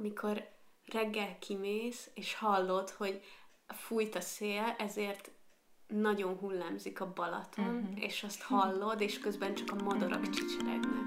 amikor reggel kimész, és hallod, hogy fújt a szél, ezért nagyon hullámzik a Balaton, uh-huh. és azt hallod, és közben csak a madarak csicseregnek.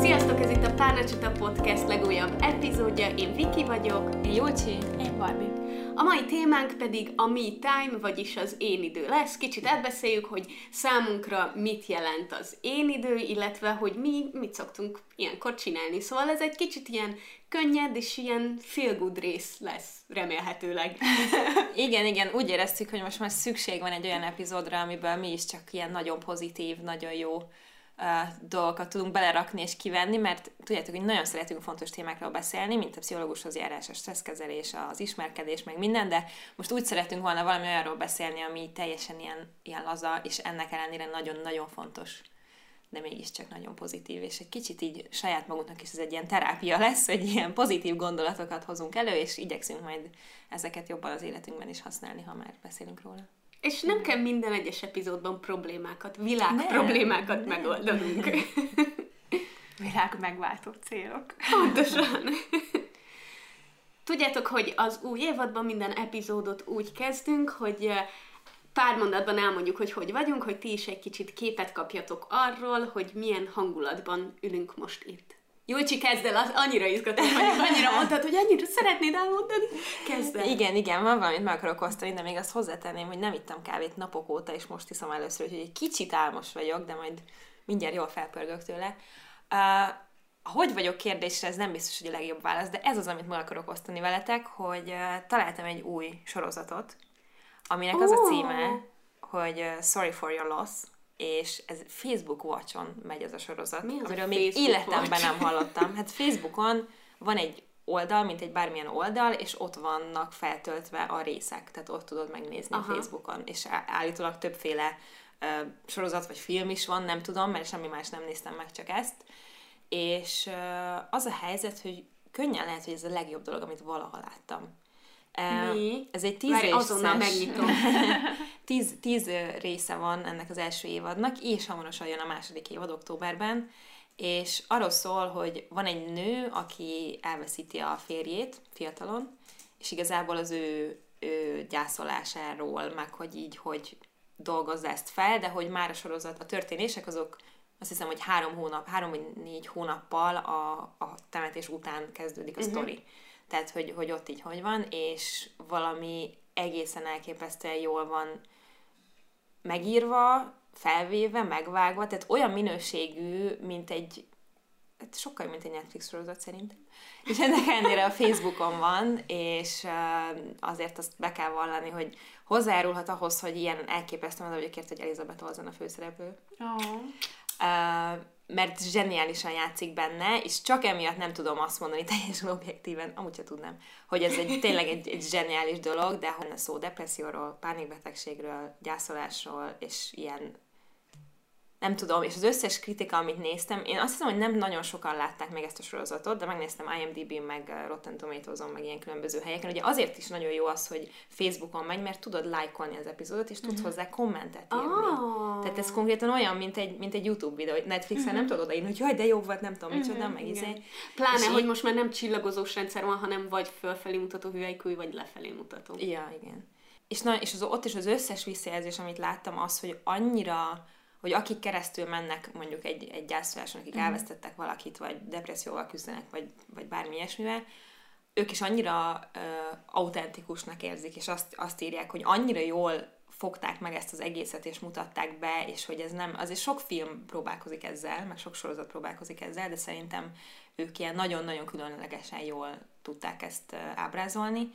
Sziasztok, ez itt a Párnacsata Podcast legújabb epizódja. Én Viki vagyok. Én Júlcsi. Én Barbie. A mai témánk pedig a me time, vagyis az én idő lesz. Kicsit átbeszéljük, hogy számunkra mit jelent az én idő, illetve hogy mi mit szoktunk ilyenkor csinálni. Szóval ez egy kicsit ilyen könnyed és ilyen feel good rész lesz, remélhetőleg. igen, igen, úgy éreztük, hogy most már szükség van egy olyan epizódra, amiből mi is csak ilyen nagyon pozitív, nagyon jó dolgokat tudunk belerakni és kivenni, mert tudjátok, hogy nagyon szeretünk fontos témákról beszélni, mint a pszichológushoz járás, a stresszkezelés, az ismerkedés, meg minden, de most úgy szeretünk volna valami olyanról beszélni, ami teljesen ilyen, ilyen laza, és ennek ellenére nagyon-nagyon fontos de mégiscsak nagyon pozitív, és egy kicsit így saját magunknak is ez egy ilyen terápia lesz, hogy ilyen pozitív gondolatokat hozunk elő, és igyekszünk majd ezeket jobban az életünkben is használni, ha már beszélünk róla. És nem kell minden egyes epizódban problémákat, világ nem, problémákat nem. megoldanunk. világ megváltó célok. Pontosan. Tudjátok, hogy az új évadban minden epizódot úgy kezdünk, hogy pár mondatban elmondjuk, hogy hogy vagyunk, hogy ti is egy kicsit képet kapjatok arról, hogy milyen hangulatban ülünk most itt. Júlcsi, kezd el, az annyira izgatom, hogy annyira mondtad, hogy annyira szeretnéd elmondani. Kezd el. Igen, igen, van valamit meg akarok osztani, de még azt hozzátenném, hogy nem ittam kávét napok óta, és most iszom először, hogy egy kicsit álmos vagyok, de majd mindjárt jól felpörgök tőle. Uh, hogy vagyok kérdésre, ez nem biztos, hogy a legjobb válasz, de ez az, amit meg akarok osztani veletek, hogy uh, találtam egy új sorozatot, aminek oh. az a címe, hogy uh, Sorry for your loss, és ez Facebook Watch-on megy ez a sorozat, Mi az amiről még életemben Watch? nem hallottam. Hát Facebookon van egy oldal, mint egy bármilyen oldal, és ott vannak feltöltve a részek, tehát ott tudod megnézni Aha. a Facebookon, és állítólag többféle uh, sorozat vagy film is van, nem tudom, mert semmi más nem néztem meg, csak ezt. És uh, az a helyzet, hogy könnyen lehet, hogy ez a legjobb dolog, amit valaha láttam. Mi? Ez egy tíz Várj, azonnal megnyitom. tíz, tíz része van ennek az első évadnak, és hamarosan jön a második évad októberben, és arról szól, hogy van egy nő, aki elveszíti a férjét fiatalon, és igazából az ő, ő gyászolásáról, meg hogy így, hogy dolgozza ezt fel, de hogy már a sorozat, a történések azok azt hiszem, hogy három hónap, három vagy négy hónappal a, a temetés után kezdődik a uh-huh. sztori. Tehát, hogy, hogy ott így hogy van, és valami egészen elképesztően jól van megírva, felvéve, megvágva, tehát olyan minőségű, mint egy, hát sokkal, mint egy Netflix sorozat szerintem. És ennek ellenére a Facebookon van, és azért azt be kell vallani, hogy hozzájárulhat ahhoz, hogy ilyen elképesztő az, hogy hogy Elizabeth Olsen a főszereplő. Oh. Uh, mert zseniálisan játszik benne, és csak emiatt nem tudom azt mondani teljesen objektíven, amúgy sem tudnám, hogy ez egy, tényleg egy, egy zseniális dolog, de ha szó depresszióról, pánikbetegségről, gyászolásról, és ilyen nem tudom, és az összes kritika, amit néztem, én azt hiszem, hogy nem nagyon sokan látták meg ezt a sorozatot, de megnéztem IMDb-n, meg Rotten Tomatoes-on, meg ilyen különböző helyeken. Ugye azért is nagyon jó az, hogy Facebookon megy, mert tudod lájkolni az epizódot, és tudsz uh-huh. hozzá kommentet írni. Oh. Tehát ez konkrétan olyan, mint egy, mint egy YouTube videó, hogy Netflixen uh-huh. nem tudod odaírni, hogy jaj, de jó volt, nem tudom, uh-huh. micsoda, meg izé. Pláne, és hogy így... most már nem csillagozós rendszer van, hanem vagy fölfelé mutató hüvelykúj, vagy lefelé mutató. Ja, igen. És, na, és az, ott is az összes visszajelzés, amit láttam, az, hogy annyira hogy akik keresztül mennek mondjuk egy, egy gyászfoláson, akik mm. elvesztettek valakit, vagy depresszióval küzdenek, vagy, vagy bármi ilyesmivel, ők is annyira uh, autentikusnak érzik, és azt, azt írják, hogy annyira jól fogták meg ezt az egészet, és mutatták be, és hogy ez nem, azért sok film próbálkozik ezzel, meg sok sorozat próbálkozik ezzel, de szerintem ők ilyen nagyon-nagyon különlegesen jól tudták ezt ábrázolni,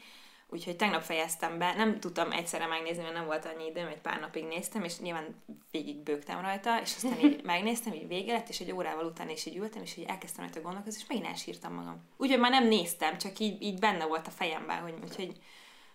Úgyhogy tegnap fejeztem be, nem tudtam egyszerre megnézni, mert nem volt annyi időm, egy pár napig néztem, és nyilván végig bőgtem rajta, és aztán így megnéztem, így vége lett, és egy órával után is így ültem, és így elkezdtem rajta gondolkozni, és megint elsírtam magam. Úgyhogy már nem néztem, csak így, így benne volt a fejemben, hogy úgyhogy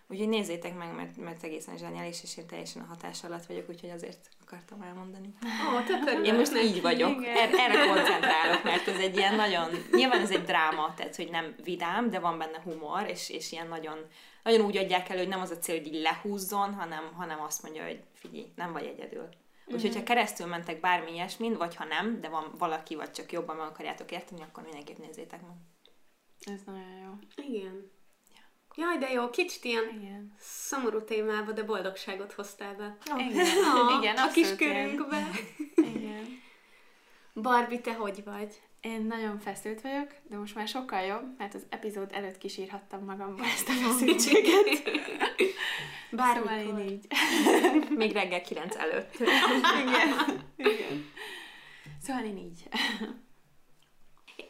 Úgyhogy nézzétek meg, mert, mert egészen zseniális, és én teljesen a hatás alatt vagyok, úgyhogy azért akartam elmondani. Ó, Én most így vagyok, er, erre koncentrálok, mert ez egy ilyen nagyon, nyilván ez egy dráma, tehát hogy nem vidám, de van benne humor, és, és ilyen nagyon nagyon úgy adják elő, hogy nem az a cél, hogy így lehúzzon, hanem, hanem azt mondja, hogy figyelj, nem vagy egyedül. Úgyhogy, ha keresztül mentek bármi ilyesmin, vagy ha nem, de van valaki, vagy csak jobban meg akarjátok érteni, akkor mindenképp nézzétek meg. Ez nagyon jó. Igen. Jaj, de jó, kicsit ilyen Igen. szomorú témába, de boldogságot hoztál be. Igen, Ah, igen, a kis körünkbe. Igen. Barbie, te hogy vagy? Én nagyon feszült vagyok, de most már sokkal jobb, mert az epizód előtt kisírhattam magamba ezt a feszültséget. Bármikor. Szóval én így. Még reggel 9 előtt. Igen. Igen. Szóval én így.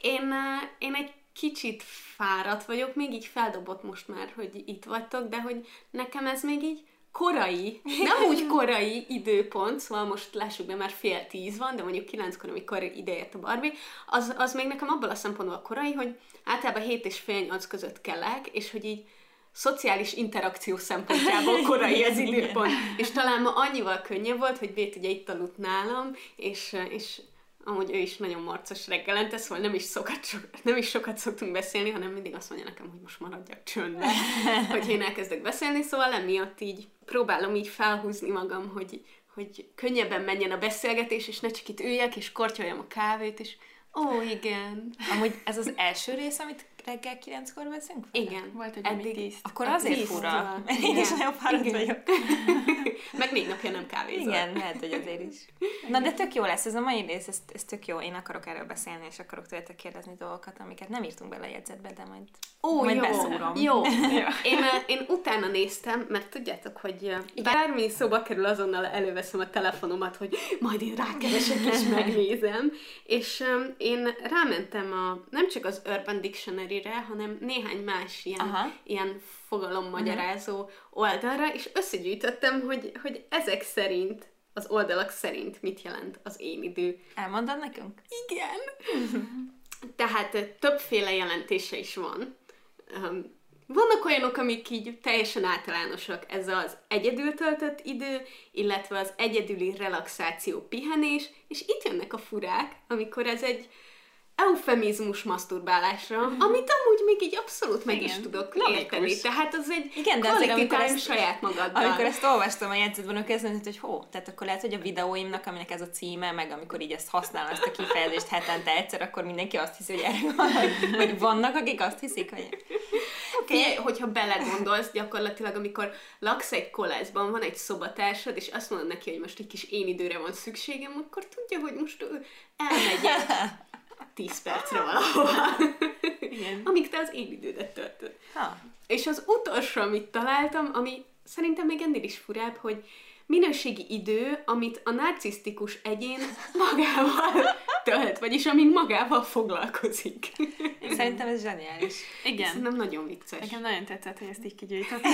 Én, én egy kicsit fáradt vagyok, még így feldobott most már, hogy itt vagytok, de hogy nekem ez még így korai, nem úgy korai időpont, szóval most lássuk be, már fél tíz van, de mondjuk kilenckor, amikor ideért a Barbie, az, az még nekem abból a szempontból korai, hogy általában hét és fél nyolc között kellek, és hogy így szociális interakció szempontjából korai az időpont. És talán ma annyival könnyebb volt, hogy Bét ugye itt aludt nálam, és, és amúgy ő is nagyon marcos reggelente, szóval nem is, sokat, so, nem is sokat szoktunk beszélni, hanem mindig azt mondja nekem, hogy most maradjak csöndben, hogy én elkezdek beszélni, szóval emiatt így próbálom így felhúzni magam, hogy, hogy könnyebben menjen a beszélgetés, és ne csak itt üljek, és kortyoljam a kávét, és ó, igen. Amúgy ez az első rész, amit reggel 9-kor veszünk? fel? Igen. Volt, hogy Eddig- tíz. Akkor azért tíztől. fura, mert én is nagyon fáradt Igen. vagyok. Meg négy napja nem kávézol. Igen, lehet, hogy azért is. Na, de tök jó lesz, ez a mai rész, ez, ez tök jó. Én akarok erről beszélni, és akarok tőletek kérdezni dolgokat, amiket nem írtunk bele a jegyzetbe, de majd, Ó, majd jó, beszúrom. jó. Én, én utána néztem, mert tudjátok, hogy bármi szóba kerül, azonnal előveszem a telefonomat, hogy majd én rákeresek és megnézem. És um, én rámentem a, nem csak az Urban Dictionary-re, hanem néhány más ilyen, Aha. ilyen fogalommagyarázó oldalra, és összegyűjtöttem, hogy, hogy ezek szerint, az oldalak szerint mit jelent az én idő. Elmondod nekünk? Igen. Tehát többféle jelentése is van. Öm, Vannak olyanok, amik így teljesen általánosak. Ez az egyedül töltött idő, illetve az egyedüli relaxáció, pihenés, és itt jönnek a furák, amikor ez egy eufemizmus masturbálásra, amit amúgy még így abszolút meg is Igen, tudok logikus. érteni. Tehát az egy Igen, de azért, amikor ezt- saját magaddal. Amikor ezt olvastam a jegyzetben, akkor kezdődött, hogy hó, tehát akkor lehet, hogy a videóimnak, aminek ez a címe, meg amikor így ezt használom, ezt a kifejezést hetente egyszer, akkor mindenki azt hiszi, hogy erről van, vagy- vagy vannak, akik azt hiszik, hogy Figyelj, hogyha belegondolsz, gyakorlatilag, amikor laksz egy koleszban, van egy szobatársad, és azt mondod neki, hogy most egy kis én időre van szükségem, akkor tudja, hogy most ő elmegy egy 10 percre valahova. Igen. Amíg te az én idődet töltöd. ha, És az utolsó, amit találtam, ami szerintem még ennél is furább, hogy minőségi idő, amit a narcisztikus egyén magával tölt, vagyis amin magával foglalkozik. szerintem ez zseniális. Igen. Szerintem nagyon vicces. Nekem nagyon tetszett, hogy ezt így kigyűjtöttem.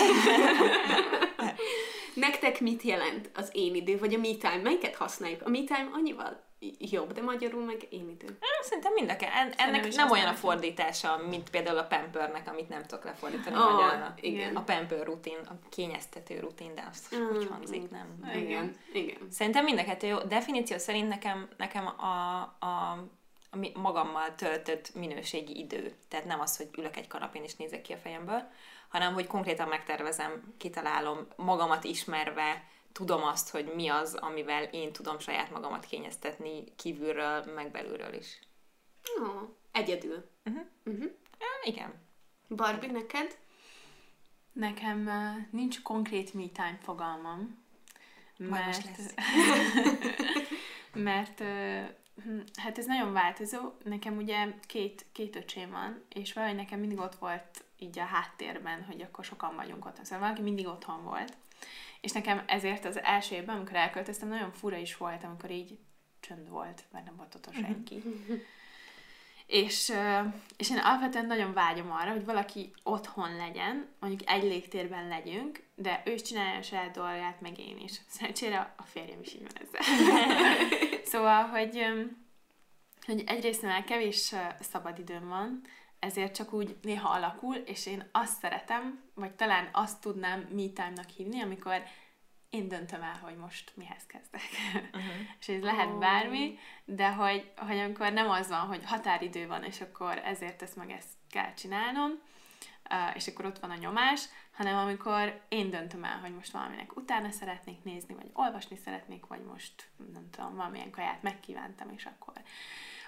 Nektek mit jelent az én idő, vagy a me time? Melyiket használjuk? A me time annyival jobb, de magyarul meg én idő. Szerintem mind a ke- en- ennek nem azt olyan a fordítása, mint például a pampernek, amit nem tudok lefordítani magyarra. igen. A pamper rutin, a kényeztető rutin, de azt Mm, úgy hangzik, nem? Igen, igen. Szerintem mind a kettő jó. Definíció szerint nekem, nekem a, a, a magammal töltött minőségi idő. Tehát nem az, hogy ülök egy kanapén és nézek ki a fejemből, hanem hogy konkrétan megtervezem, kitalálom, magamat ismerve, tudom azt, hogy mi az, amivel én tudom saját magamat kényeztetni kívülről, meg belülről is. Ó, egyedül. Uh-huh. Uh-huh. Igen. Barbie, neked? Nekem uh, nincs konkrét me time fogalmam. Lesz. mert uh, hát ez nagyon változó. Nekem ugye két, két öcsém van, és valahogy nekem mindig ott volt így a háttérben, hogy akkor sokan vagyunk otthon. Szóval valaki mindig otthon volt. És nekem ezért az első évben, amikor elköltöztem, nagyon fura is volt, amikor így csönd volt, mert nem volt ott senki. És, és én alapvetően nagyon vágyom arra, hogy valaki otthon legyen, mondjuk egy légtérben legyünk, de ő is csinálja a saját dolgát, meg én is. Szerencsére a férjem is így van ezzel. szóval, hogy, hogy egyrészt mivel kevés szabadidőm van, ezért csak úgy néha alakul, és én azt szeretem, vagy talán azt tudnám me time-nak hívni, amikor én döntöm el, hogy most mihez kezdek. Uh-huh. és ez lehet bármi, de hogy, hogy amikor nem az van, hogy határidő van, és akkor ezért ezt meg ezt kell csinálnom, és akkor ott van a nyomás, hanem amikor én döntöm el, hogy most valaminek utána szeretnék nézni, vagy olvasni szeretnék, vagy most nem tudom, valamilyen kaját megkívántam, és akkor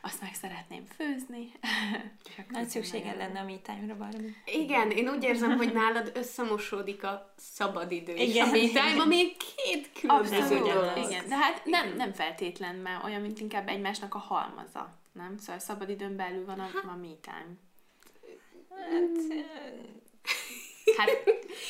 azt meg szeretném főzni. Nagy szükséged lenne a me valami. Igen, én úgy érzem, hogy nálad összemosódik a szabadidő és a me ami két különböző dolog. Igen, de hát nem, nem feltétlen, mert olyan, mint inkább egymásnak a halmaza. Nem? Szóval szabadidőn belül van a, a me time. Hát, Hát,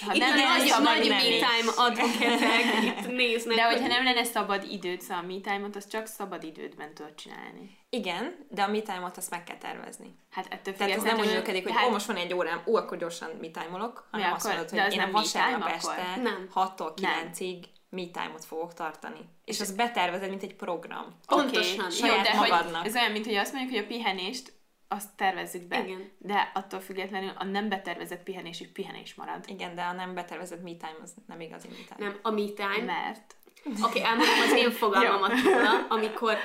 ha itt nem a nagy, nagy me time advocatek itt néznek. De hogyha nem lenne szabad időd, szóval a me time-ot, az csak szabad idődben tudod csinálni. Igen, de a me time-ot azt meg kell tervezni. Hát ettől Tehát ez nem úgy működik, hogy hát... ó, most van egy órám, ó, akkor gyorsan me time-olok, hanem azt mondod, hogy én a vasárnap este 6-tól 9-ig me time-ot fogok tartani. És azt betervezed, mint egy program. Pontosan. Okay. Saját Jó, de magadnak. Hogy ez olyan, mint hogy azt mondjuk, hogy a pihenést azt tervezzük be. Igen. De attól függetlenül a nem betervezett pihenés is pihenés marad. Igen, de a nem betervezett me time az nem igazi me time. Nem, a me time. Mert. Oké, okay, elmondom az én fogalmamat róla, amikor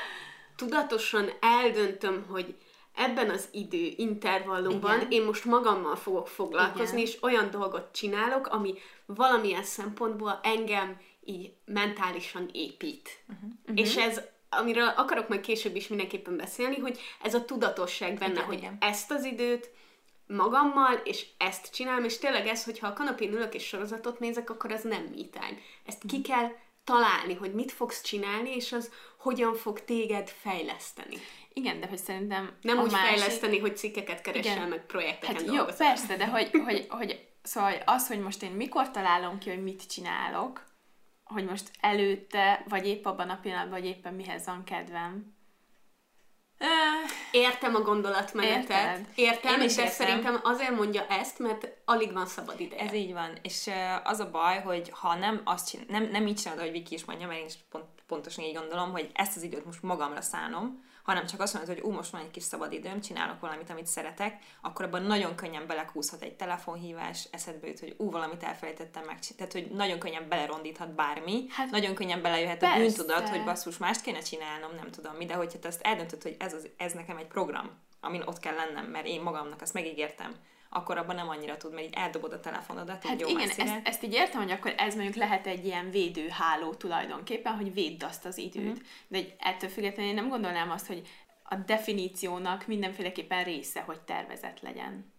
tudatosan eldöntöm, hogy ebben az idő intervallumban Igen. én most magammal fogok foglalkozni, Igen. és olyan dolgot csinálok, ami valamilyen szempontból engem így mentálisan épít. Uh-huh. És ez amiről akarok majd később is mindenképpen beszélni, hogy ez a tudatosság benne, igen, hogy igen. ezt az időt magammal, és ezt csinálom, és tényleg ez, hogyha a kanapén ülök és sorozatot nézek, akkor az nem me time. Ezt ki kell találni, hogy mit fogsz csinálni, és az hogyan fog téged fejleszteni. Igen, de hogy szerintem Nem úgy másik... fejleszteni, hogy cikkeket keresel, igen. meg projekteken hát dolgozol. Jó, persze, de hogy, hogy, hogy szóval az, hogy most én mikor találom ki, hogy mit csinálok, hogy most előtte, vagy épp abban a pillanatban, vagy éppen mihez van kedvem. Értem a gondolatmenetet. Érted? Értem, Én és értem. szerintem azért mondja ezt, mert alig van szabad ideje. Ez így van. És az a baj, hogy ha nem azt csinál, nem, nem így csinálod, hogy Viki is mondja, mert én is pont, pontosan így gondolom, hogy ezt az időt most magamra szánom, hanem csak azt mondod, hogy ú, most van egy kis szabad időm, csinálok valamit, amit szeretek, akkor abban nagyon könnyen belekúszhat egy telefonhívás, eszedbe jut, hogy ú, valamit elfelejtettem meg. Tehát, hogy nagyon könnyen belerondíthat bármi, hát, nagyon könnyen belejöhet persze. a bűntudat, hogy basszus, mást kéne csinálnom, nem tudom mi, de hogyha te ezt eldöntöd, hogy ez, az, ez nekem egy program, amin ott kell lennem, mert én magamnak azt megígértem, akkor abban nem annyira tud, mert így eldobod a telefonodat. Hát jó igen, ezt, ezt így értem, hogy akkor ez mondjuk lehet egy ilyen védőháló tulajdonképpen, hogy védd azt az időt. Mm-hmm. De egy, ettől függetlenül én nem gondolnám azt, hogy a definíciónak mindenféleképpen része, hogy tervezet legyen.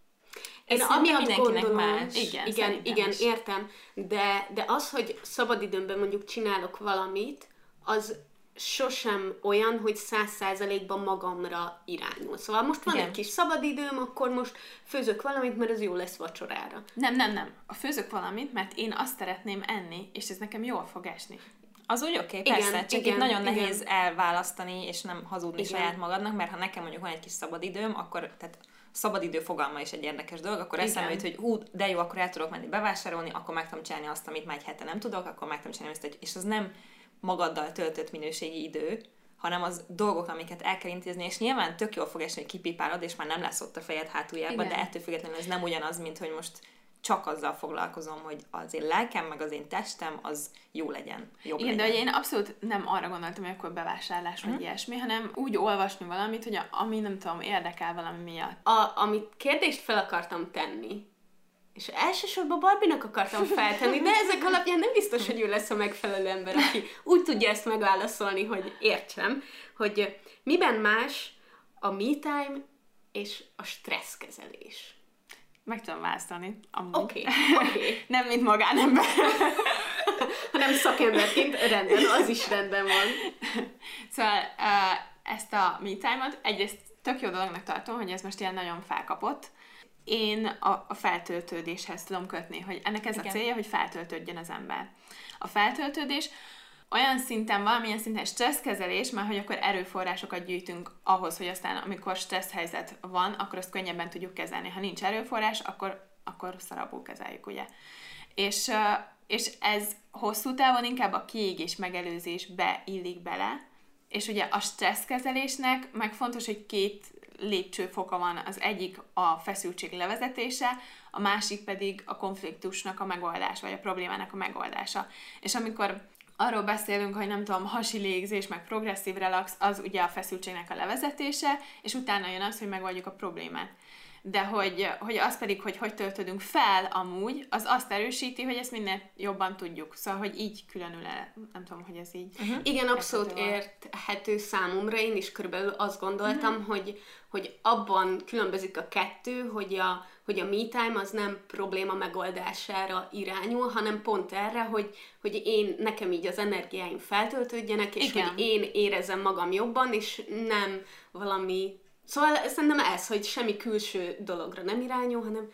Én Ez amiatt gondolom, más. Igen, igen, igen is. értem, de, de az, hogy szabadidőmben mondjuk csinálok valamit, az sosem olyan, hogy száz százalékban magamra irányul. Szóval most van Igen. egy kis szabadidőm, akkor most főzök valamit, mert ez jó lesz vacsorára. Nem, nem, nem. A főzök valamit, mert én azt szeretném enni, és ez nekem jól fog esni. Az úgy oké, okay, persze, igen, csak igen, itt nagyon igen. nehéz elválasztani, és nem hazudni igen. saját magadnak, mert ha nekem mondjuk van egy kis szabadidőm, akkor tehát szabadidő fogalma is egy érdekes dolog, akkor eszembe jut, hogy hú, de jó, akkor el tudok menni bevásárolni, akkor meg tudom csinálni azt, amit már egy hete nem tudok, akkor meg tudom csinálni ezt, és az nem magaddal töltött minőségi idő, hanem az dolgok, amiket el kell intézni, és nyilván tök jól fog esni, hogy kipipálod, és már nem lesz ott a fejed hátuljában, de ettől függetlenül ez nem ugyanaz, mint hogy most csak azzal foglalkozom, hogy az én lelkem, meg az én testem, az jó legyen. Jobb Igen, legyen. de én abszolút nem arra gondoltam, hogy akkor bevásárlás vagy uh-huh. ilyesmi, hanem úgy olvasni valamit, hogy a, ami nem tudom, érdekel valami miatt. A, amit kérdést fel akartam tenni, és elsősorban Barbinak akartam feltenni, de ezek alapján nem biztos, hogy ő lesz a megfelelő ember, aki úgy tudja ezt megválaszolni, hogy értsem, hogy miben más a me time és a stresszkezelés. Meg tudom választani. Oké, oké. Okay, nem mint magánember. hanem szakemberként rendben, az is rendben van. Szóval ezt a me time-ot egyrészt tök jó dolognak tartom, hogy ez most ilyen nagyon felkapott, én a, a feltöltődéshez tudom kötni, hogy ennek ez Igen. a célja, hogy feltöltődjön az ember. A feltöltődés olyan szinten, valamilyen szinten stresszkezelés, mert hogy akkor erőforrásokat gyűjtünk ahhoz, hogy aztán amikor stressz helyzet van, akkor azt könnyebben tudjuk kezelni. Ha nincs erőforrás, akkor, akkor szarabul kezeljük, ugye. És, és ez hosszú távon inkább a kiégés megelőzésbe illik bele, és ugye a stresszkezelésnek meg fontos, hogy két lépcsőfoka van. Az egyik a feszültség levezetése, a másik pedig a konfliktusnak a megoldás, vagy a problémának a megoldása. És amikor arról beszélünk, hogy nem tudom, hasi légzés, meg progresszív relax, az ugye a feszültségnek a levezetése, és utána jön az, hogy megoldjuk a problémát. De hogy, hogy az pedig, hogy hogy töltődünk fel amúgy, az azt erősíti, hogy ezt minél jobban tudjuk. Szóval, hogy így különül el, nem tudom, hogy ez így. Uh-huh. Igen, abszolút érthető számomra. Én is körülbelül azt gondoltam, uh-huh. hogy, hogy abban különbözik a kettő, hogy a, hogy a me time az nem probléma megoldására irányul, hanem pont erre, hogy, hogy én, nekem így az energiáim feltöltődjenek, és Igen. hogy én érezem magam jobban, és nem valami Szóval szerintem ez, hogy semmi külső dologra nem irányul, hanem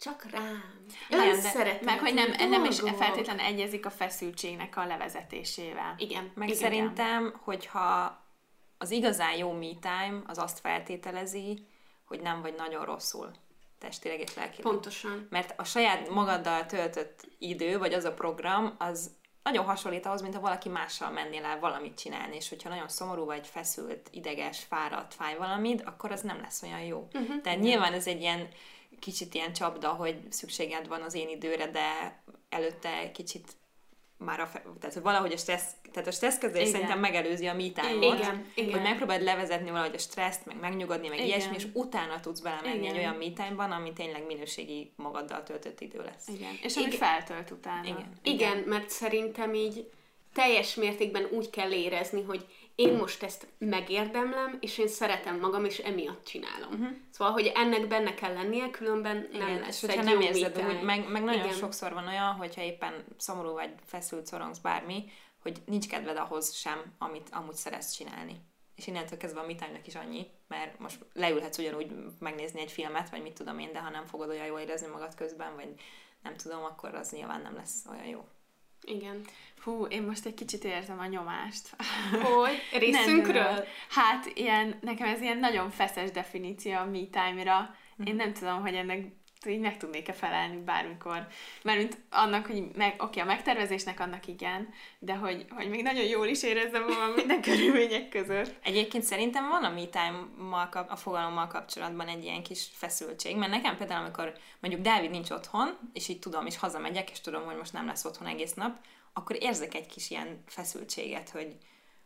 csak rám. Igen, szeretem. Meg, hogy nem, nem is feltétlenül egyezik a feszültségnek a levezetésével. Igen. Meg igen. szerintem, hogyha az igazán jó me time, az azt feltételezi, hogy nem vagy nagyon rosszul testileg és lelkileg. Pontosan. Mert a saját magaddal töltött idő, vagy az a program, az nagyon hasonlít ahhoz, mint ha valaki mással mennél el valamit csinálni, és hogyha nagyon szomorú vagy, feszült, ideges, fáradt, fáj valamit, akkor az nem lesz olyan jó. Uh-huh. Tehát nyilván ez egy ilyen kicsit ilyen csapda, hogy szükséged van az én időre, de előtte kicsit már a, fe, tehát hogy valahogy a stressz, tehát a stresszkezelés szerintem megelőzi a me time hogy megpróbáld levezetni valahogy a stresszt, meg megnyugodni, meg igen. ilyesmi, és utána tudsz belemenni igen. egy olyan me time-ban, ami tényleg minőségi magaddal töltött idő lesz. Igen, és ami feltölt utána. Igen. igen, igen, mert szerintem így teljes mértékben úgy kell érezni, hogy én most ezt megérdemlem, és én szeretem magam, és emiatt csinálom. Uh-huh. Szóval, hogy ennek benne kell lennie, különben nem Igen, lesz és egy nem érzed úgy, meg, meg nagyon Igen. sokszor van olyan, hogyha éppen szomorú vagy, feszült, szorongsz bármi, hogy nincs kedved ahhoz sem, amit amúgy szeretsz csinálni. És innentől kezdve a me is annyi, mert most leülhetsz ugyanúgy megnézni egy filmet, vagy mit tudom én, de ha nem fogod olyan jól érezni magad közben, vagy nem tudom, akkor az nyilván nem lesz olyan jó. Igen. Hú, én most egy kicsit érzem a nyomást. Hogy? Részünkről? Hát, ilyen, nekem ez ilyen nagyon feszes definíció a me time-ra. Én nem tudom, hogy ennek így meg tudnék-e felelni bármikor. Mert mint annak, hogy meg, oké, a megtervezésnek annak igen, de hogy, hogy még nagyon jól is érezzem magam minden körülmények között. Egyébként szerintem van a me time a fogalommal kapcsolatban egy ilyen kis feszültség, mert nekem például, amikor mondjuk Dávid nincs otthon, és így tudom, és hazamegyek, és tudom, hogy most nem lesz otthon egész nap, akkor érzek egy kis ilyen feszültséget, hogy,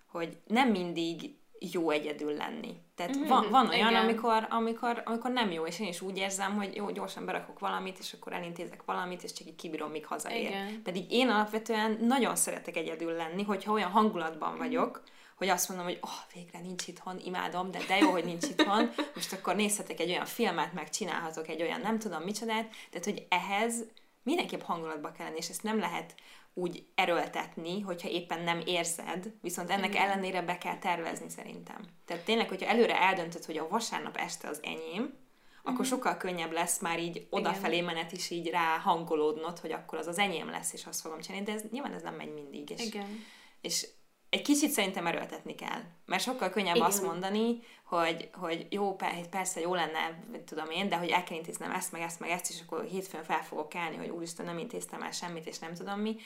hogy nem mindig jó egyedül lenni. Tehát mm-hmm, van, van olyan, amikor, amikor, amikor nem jó, és én is úgy érzem, hogy jó, gyorsan berakok valamit, és akkor elintézek valamit, és csak így kibírom, míg hazaér. Igen. Pedig én alapvetően nagyon szeretek egyedül lenni, hogyha olyan hangulatban mhm. vagyok, hogy azt mondom, hogy oh, végre nincs itthon, imádom, de de jó, hogy nincs itthon, most akkor nézhetek egy olyan filmet, meg csinálhatok egy olyan nem tudom micsodát, tehát hogy ehhez mindenképp hangulatba kell lenni, és ezt nem lehet úgy erőltetni, hogyha éppen nem érzed, viszont ennek Igen. ellenére be kell tervezni szerintem. Tehát tényleg, hogyha előre eldöntöd, hogy a vasárnap este az enyém, akkor uh-huh. sokkal könnyebb lesz már így odafelé menet is így rá hangolódnod, hogy akkor az az enyém lesz, és azt fogom csinálni, de ez, nyilván ez nem megy mindig. És, Igen. és egy kicsit szerintem erőltetni kell. Mert sokkal könnyebb Igen. azt mondani, hogy, hogy jó, persze jó lenne, tudom én, de hogy el kell intéznem ezt, meg ezt, meg ezt, és akkor hétfőn fel fogok kelni, hogy úristen, nem intéztem el semmit, és nem tudom mi.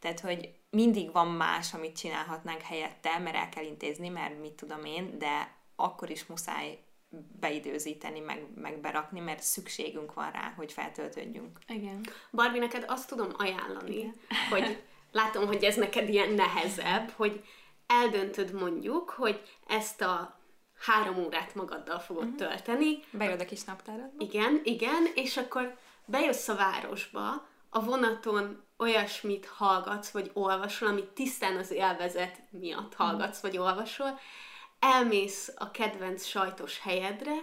Tehát, hogy mindig van más, amit csinálhatnánk helyette, mert el kell intézni, mert mit tudom én, de akkor is muszáj beidőzíteni, meg, meg berakni, mert szükségünk van rá, hogy feltöltődjünk. Igen. Barbie, neked azt tudom ajánlani, Igen. hogy látom, hogy ez neked ilyen nehezebb, hogy eldöntöd mondjuk, hogy ezt a három órát magaddal fogod uh-huh. tölteni. Bejön a kis naptáradba. Igen, igen, és akkor bejössz a városba, a vonaton olyasmit hallgatsz, vagy olvasol, amit tisztán az élvezet miatt hallgatsz, vagy olvasol, elmész a kedvenc sajtos helyedre,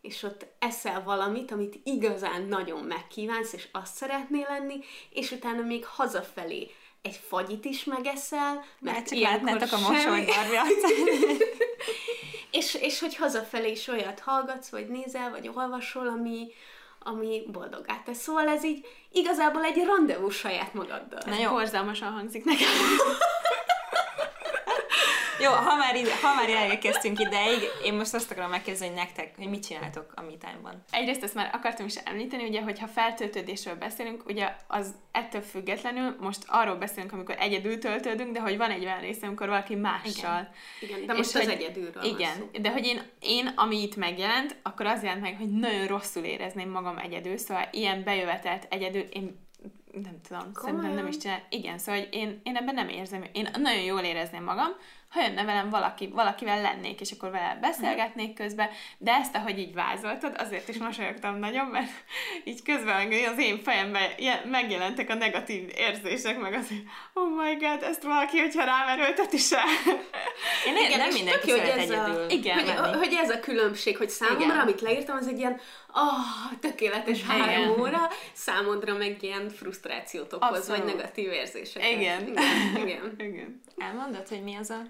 és ott eszel valamit, amit igazán nagyon megkívánsz, és azt szeretnél lenni, és utána még hazafelé egy fagyit is megeszel, mert csak látnátok a mosoly és, és hogy hazafelé is olyat hallgatsz, vagy nézel, vagy olvasol, ami, ami boldogá tesz. Szóval ez így igazából egy rendezvú saját magaddal. Na jó. Borzalmasan hangzik nekem. Jó, ha már, ide, ha már elérkeztünk ideig, én most azt akarom megkérdezni, hogy nektek, hogy mit csináltok a mitányban. Egyrészt ezt már akartam is említeni, ugye, hogyha feltöltődésről beszélünk, ugye az ettől függetlenül, most arról beszélünk, amikor egyedül töltődünk, de hogy van egy olyan része, amikor valaki mással. Igen, igen de most az hogy, egyedülről Igen, de hogy én, én, ami itt megjelent, akkor az jelent meg, hogy nagyon rosszul érezném magam egyedül, szóval ilyen bejövetelt egyedül, én nem tudom, Komolyan? szerintem nem is csinál. Igen, szóval hogy én, én ebben nem érzem, én nagyon jól érezném magam, ha jönne velem valaki, valakivel lennék, és akkor vele beszélgetnék közben, de ezt, ahogy így vázoltad, azért is mosolyogtam nagyon, mert így közben az én fejemben megjelentek a negatív érzések, meg az, hogy oh my god, ezt valaki, hogyha rámerőlteti se. Én igen, nem mindenki hogy szeret ez egyedül. A, Igen, hogy, menni. hogy ez a különbség, hogy számomra, Igen. amit leírtam, az egy ilyen ah, tökéletes három Igen. óra, számodra meg ilyen frusztrációt okoz, Abszolút. vagy negatív érzéseket. Igen. Igen. igen. Igen. Elmondod, hogy mi az a,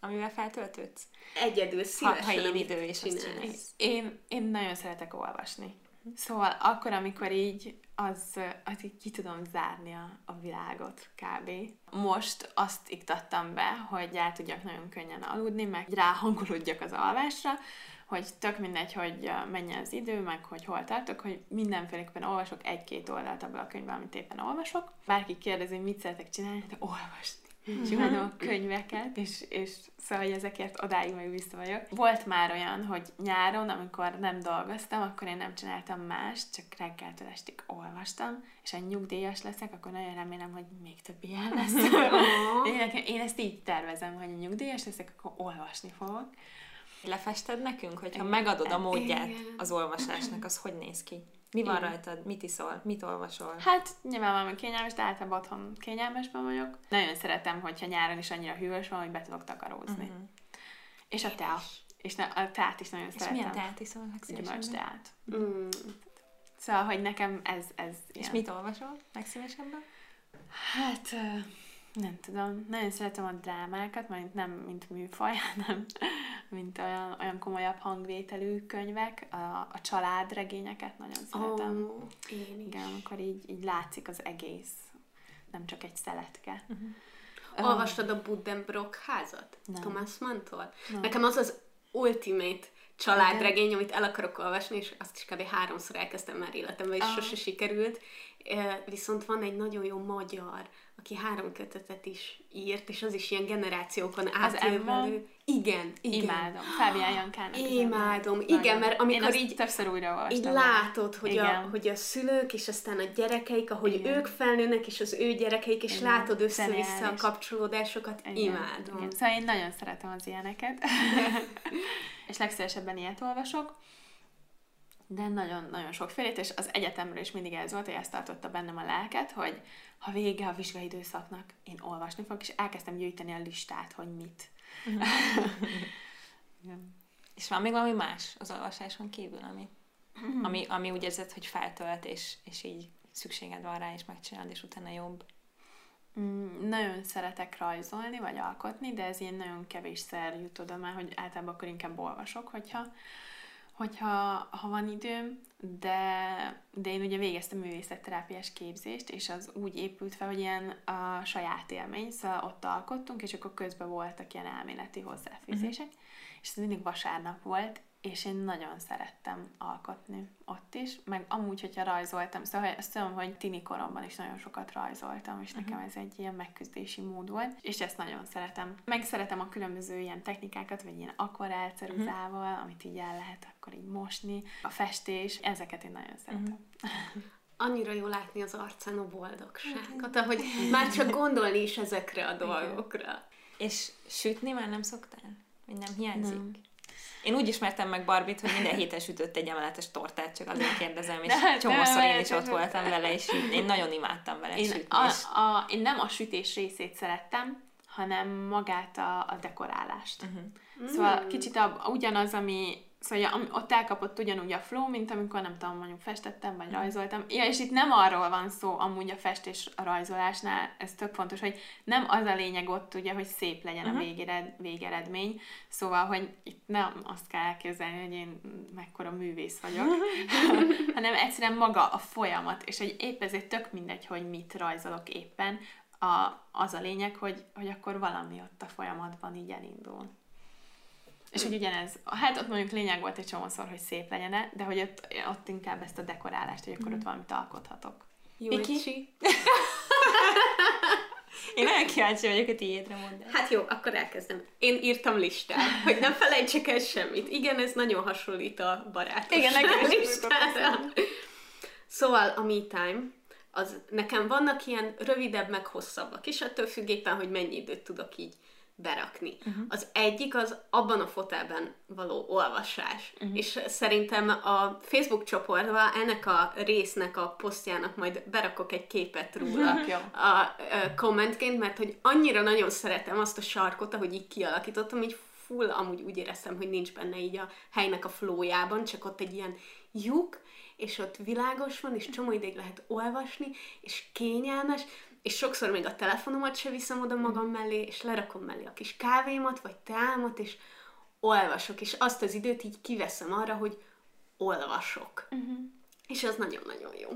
amivel feltöltődsz? Egyedül, Ha, szívesen, ha ér amit idő, és csinálsz. csinálsz. Én, én nagyon szeretek olvasni. Szóval akkor, amikor így, az, az így ki tudom zárni a, a világot kb. Most azt iktattam be, hogy el tudjak nagyon könnyen aludni, meg ráhangolódjak az alvásra, hogy tök mindegy, hogy mennyi az idő, meg hogy hol tartok, hogy mindenféleképpen olvasok egy-két oldalt abból a könyvből, amit éppen olvasok. Bárki kérdezi, mit szeretek csinálni, de olvasni. És imádom a könyveket, és, és szóval hogy ezekért odáig meg vissza vagyok. Volt már olyan, hogy nyáron, amikor nem dolgoztam, akkor én nem csináltam más, csak reggeltől estig olvastam, és ha nyugdíjas leszek, akkor nagyon remélem, hogy még több ilyen lesz. én, én ezt így tervezem, hogy nyugdíjas leszek, akkor olvasni fogok. Lefested nekünk, hogyha megadod a módját az olvasásnak, az hogy néz ki? Mi van Igen. rajtad? Mit iszol? Mit olvasol? Hát nyilván valami kényelmes, de általában otthon kényelmesben vagyok. Nagyon szeretem, hogyha nyáron is annyira hűvös van, hogy be tudok takarózni. Mhm. És a tea. És a teát is nagyon És szeretem. milyen teát iszol legszívesebben? Gyümölcs teát. Mm. Szóval, hogy nekem ez, ez És ilyen. mit olvasol legszívesebben? Hát, ö, nem tudom. Nagyon szeretem a drámákat, mert nem mint műfaj, hanem mint olyan, olyan komolyabb hangvételű könyvek. A, a családregényeket nagyon szeretem. Oh, én is. Igen, amikor így, így látszik az egész. Nem csak egy szeletke. Ö, Olvastad a Buddenbrock házat? Nem. Thomas Mann-tól? Nem. Nekem az az ultimate családregény, amit el akarok olvasni, és azt is kb. háromszor elkezdtem már életemben, és Ah. sose sikerült. Viszont van egy nagyon jó magyar, aki három kötetet is írt, és az is ilyen generációkon Emma? átjövelő. Igen, igen. Imádom. Fábián Jankának. az Imádom. ember. Igen, mert amikor Én így- többször újra. Így látod, hogy a, hogy a szülők, és aztán a gyerekeik, ahogy Igen. ők felnőnek, és az ő gyerekeik, és Igen. látod össze-vissza a kapcsolódásokat. Igen, Imádom. Igen. Szóval én nagyon szeretem az ilyeneket. és legszívesebben ilyet olvasok. De nagyon-nagyon sokfélét, és az egyetemről is mindig ez volt, hogy ezt tartotta bennem a lelket, hogy ha vége a vizsgai időszaknak, én olvasni fogok, és elkezdtem gyűjteni a listát, hogy mit. Igen. És van még valami más az olvasáson kívül, ami, ami, ami úgy érzed, hogy feltölt, és, és így szükséged van rá, és megcsinálod, és utána jobb. Mm, nagyon szeretek rajzolni, vagy alkotni, de ez ilyen nagyon kevésszer jut oda már, hogy általában akkor inkább olvasok, hogyha, hogyha ha van időm, de, de én ugye végeztem művészetterápiás képzést, és az úgy épült fel, hogy ilyen a saját élmény, szóval ott alkottunk, és akkor közben voltak ilyen elméleti hozzáfűzések, és ez mindig vasárnap volt, és én nagyon szerettem alkotni ott is, meg amúgy, hogyha rajzoltam, szóval azt tudom, hogy tini koromban is nagyon sokat rajzoltam, és nekem ez egy ilyen megküzdési mód volt, és ezt nagyon szeretem. Meg szeretem a különböző ilyen technikákat, vagy ilyen akvarel ceruzával, amit így el lehet akkor így mosni, a festés, ezeket én nagyon szeretem. Annyira jó látni az arcán a boldogságot, ahogy már csak gondolni is ezekre a dolgokra. És sütni már nem szoktál? Vagy nem hiányzik? Nem. Én úgy ismertem meg Barbit, hogy minden héten sütött egy emeletes tortát, csak azért kérdezem, és De hát csomószor én is ott voltam vele, és én nagyon imádtam vele Én, sütni. a, és- a, én nem a sütés részét szerettem, hanem magát a, a dekorálást. Uh-huh. Szóval kicsit a, ugyanaz, ami Szóval ami ott elkapott ugyanúgy a flow, mint amikor nem tudom, mondjuk festettem, vagy rajzoltam. Ja, és itt nem arról van szó amúgy a festés a rajzolásnál, ez tök fontos, hogy nem az a lényeg ott ugye, hogy szép legyen uh-huh. a végered, végeredmény, szóval, hogy itt nem azt kell elképzelni, hogy én mekkora művész vagyok, hanem egyszerűen maga a folyamat, és hogy épp ezért tök mindegy, hogy mit rajzolok éppen, a, az a lényeg, hogy, hogy akkor valami ott a folyamatban így elindul. És hogy ugyanez, hát ott mondjuk lényeg volt egy csomószor, hogy szép legyen de hogy ott, ott inkább ezt a dekorálást, hogy akkor ott valamit alkothatok. Júlcsi. Én nagyon kíváncsi vagyok a tiédre mondani. Hát jó, akkor elkezdem. Én írtam listát, hogy nem felejtsek el semmit. Igen, ez nagyon hasonlít a barátos Igen, listára. Szóval a me time, az nekem vannak ilyen rövidebb, meg hosszabbak is, attól függ éppen, hogy mennyi időt tudok így berakni. Uh-huh. Az egyik az abban a fotelben való olvasás. Uh-huh. És szerintem a Facebook csoportban ennek a résznek a posztjának majd berakok egy képet róla a, a kommentként, mert hogy annyira nagyon szeretem azt a sarkot, ahogy így kialakítottam, így full amúgy úgy éreztem, hogy nincs benne így a helynek a flójában, csak ott egy ilyen lyuk, és ott világos van, és csomó ideig lehet olvasni, és kényelmes, és sokszor még a telefonomat se viszem oda magam mellé, és lerakom mellé a kis kávémat, vagy teámat, és olvasok, és azt az időt így kiveszem arra, hogy olvasok. Uh-huh. És az nagyon-nagyon jó.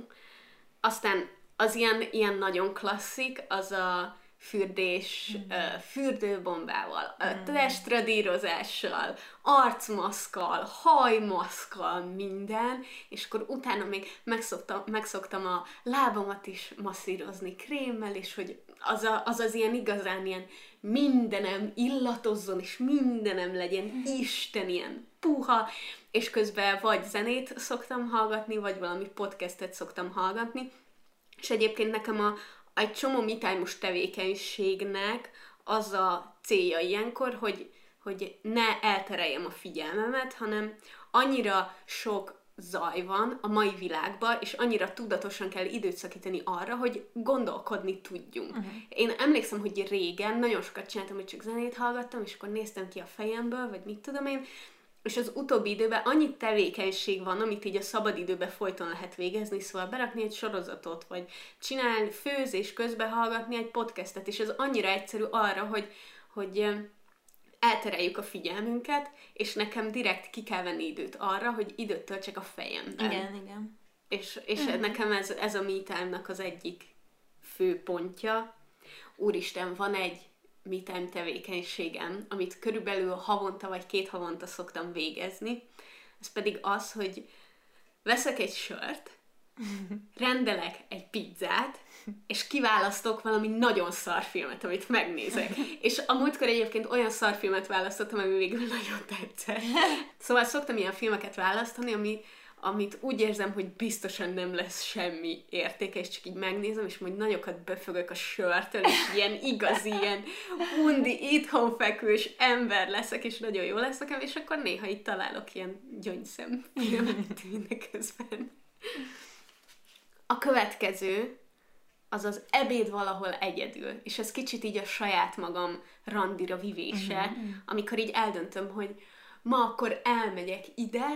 Aztán az ilyen, ilyen nagyon klasszik, az a fürdés, mm. fürdőbombával, mm. testradírozással, arcmaszkal, hajmaszkal, minden, és akkor utána még megszoktam, megszoktam a lábamat is masszírozni krémmel, és hogy az, a, az az ilyen igazán ilyen mindenem illatozzon, és mindenem legyen mm. Isten ilyen puha, és közben vagy zenét szoktam hallgatni, vagy valami podcastet szoktam hallgatni, és egyébként nekem a, egy csomó mitájmus tevékenységnek az a célja ilyenkor, hogy, hogy ne eltereljem a figyelmemet, hanem annyira sok zaj van a mai világban, és annyira tudatosan kell időt szakítani arra, hogy gondolkodni tudjunk. Uh-huh. Én emlékszem, hogy régen nagyon sokat csináltam, hogy csak zenét hallgattam, és akkor néztem ki a fejemből, vagy mit tudom én, és az utóbbi időben annyi tevékenység van, amit így a szabadidőben folyton lehet végezni, szóval berakni egy sorozatot, vagy csinálni főzés közben hallgatni egy podcastet, és ez annyira egyszerű arra, hogy, hogy eltereljük a figyelmünket, és nekem direkt ki kell venni időt arra, hogy időt töltsek a fejemben. Igen, igen. És, és mm. nekem ez, ez a me az egyik fő pontja. Úristen, van egy me time tevékenységem, amit körülbelül havonta vagy két havonta szoktam végezni, ez pedig az, hogy veszek egy sört, rendelek egy pizzát, és kiválasztok valami nagyon szar filmet, amit megnézek. És a múltkor egyébként olyan szar filmet választottam, ami végül nagyon tetszett. Szóval szoktam ilyen filmeket választani, ami amit úgy érzem, hogy biztosan nem lesz semmi értéke, és csak így megnézem, és majd nagyokat befögök a sörtől, és ilyen igazi, ilyen undi, itthon fekvős ember leszek, és nagyon jó lesz nekem, és akkor néha itt találok ilyen gyöngyszem filmet mindeközben. A következő az az ebéd valahol egyedül, és ez kicsit így a saját magam randira vivése, uh-huh. amikor így eldöntöm, hogy ma akkor elmegyek ide,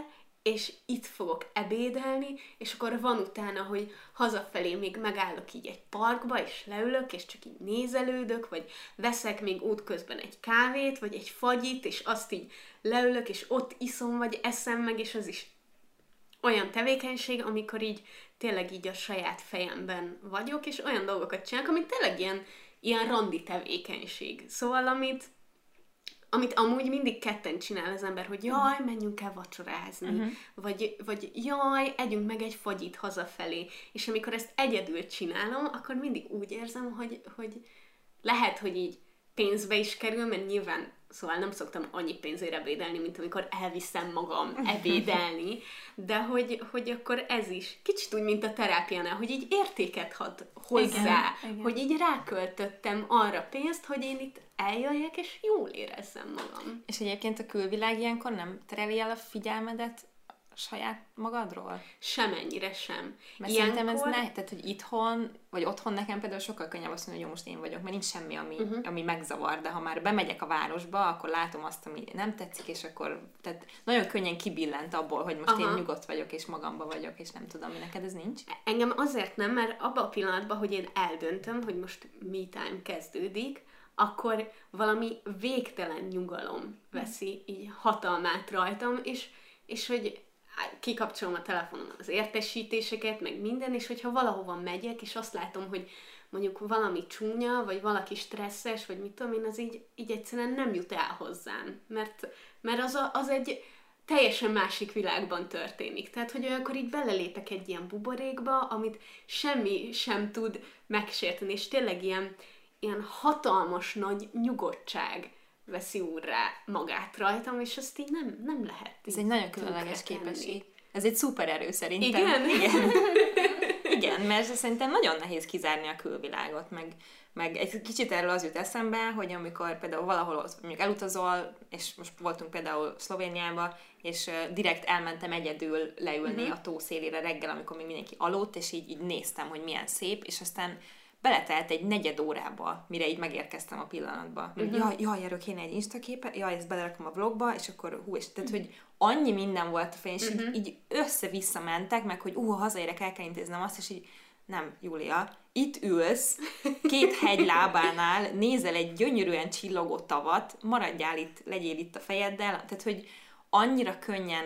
és itt fogok ebédelni, és akkor van utána, hogy hazafelé még megállok így egy parkba, és leülök, és csak így nézelődök, vagy veszek még útközben egy kávét, vagy egy fagyit, és azt így leülök, és ott iszom, vagy eszem meg, és az is olyan tevékenység, amikor így tényleg így a saját fejemben vagyok, és olyan dolgokat csinálok, amit tényleg ilyen, ilyen randi tevékenység. Szóval, amit amit amúgy mindig ketten csinál az ember, hogy jaj, menjünk el vacsorázni, uh-huh. vagy, vagy jaj, együnk meg egy fagyit hazafelé. És amikor ezt egyedül csinálom, akkor mindig úgy érzem, hogy, hogy lehet, hogy így pénzbe is kerül, mert nyilván szóval nem szoktam annyi pénzért ebédelni, mint amikor elviszem magam ebédelni, de hogy, hogy akkor ez is kicsit úgy, mint a terápiánál, hogy így értéket had hozzá, igen, igen. hogy így ráköltöttem arra pénzt, hogy én itt eljöjjek, és jól érezzem magam. És egyébként a külvilág ilyenkor nem tereli el a figyelmedet saját magadról? Semennyire sem. Mert Ilyenkor... szerintem ez ne, tehát, hogy itthon, vagy otthon nekem például sokkal könnyebb azt mondani, hogy jó, most én vagyok, mert nincs semmi, ami, uh-huh. ami megzavar, de ha már bemegyek a városba, akkor látom azt, ami nem tetszik, és akkor tehát nagyon könnyen kibillent abból, hogy most Aha. én nyugodt vagyok, és magamba vagyok, és nem tudom, mi neked ez nincs. Engem azért nem, mert abban a pillanatban, hogy én eldöntöm, hogy most me time kezdődik, akkor valami végtelen nyugalom veszi így hatalmát rajtam, és, és hogy kikapcsolom a telefonon az értesítéseket, meg minden, és hogyha valahova megyek, és azt látom, hogy mondjuk valami csúnya, vagy valaki stresszes, vagy mit tudom én, az így, így egyszerűen nem jut el hozzám. Mert, mert az, a, az egy teljesen másik világban történik. Tehát, hogy olyankor így belelépek egy ilyen buborékba, amit semmi sem tud megsérteni, és tényleg ilyen, ilyen hatalmas nagy nyugodtság veszi úrrá magát rajtam, és azt így nem, nem lehet. Ez egy nagyon különleges képesség. Ez egy szuper erő szerintem. Igen? Igen. Igen, mert szerintem nagyon nehéz kizárni a külvilágot, meg, meg egy kicsit erről az jut eszembe, hogy amikor például valahol mondjuk elutazol, és most voltunk például Szlovéniába, és direkt elmentem egyedül leülni uh-huh. a tó szélére reggel, amikor még mindenki aludt, és így, így néztem, hogy milyen szép, és aztán beletelt egy negyed órába, mire így megérkeztem a pillanatba. Uh-huh. Jaj, jaj, erről kéne egy instaképet, jaj, ezt belerakom a vlogba, és akkor hú, és tehát, hogy annyi minden volt a fején, és uh-huh. így, így össze-vissza mentek, meg hogy ú, ha hazaérek, el kell intéznem azt, és így nem, Júlia, itt ülsz, két hegy lábánál, nézel egy gyönyörűen csillogó tavat, maradjál itt, legyél itt a fejeddel, tehát, hogy annyira könnyen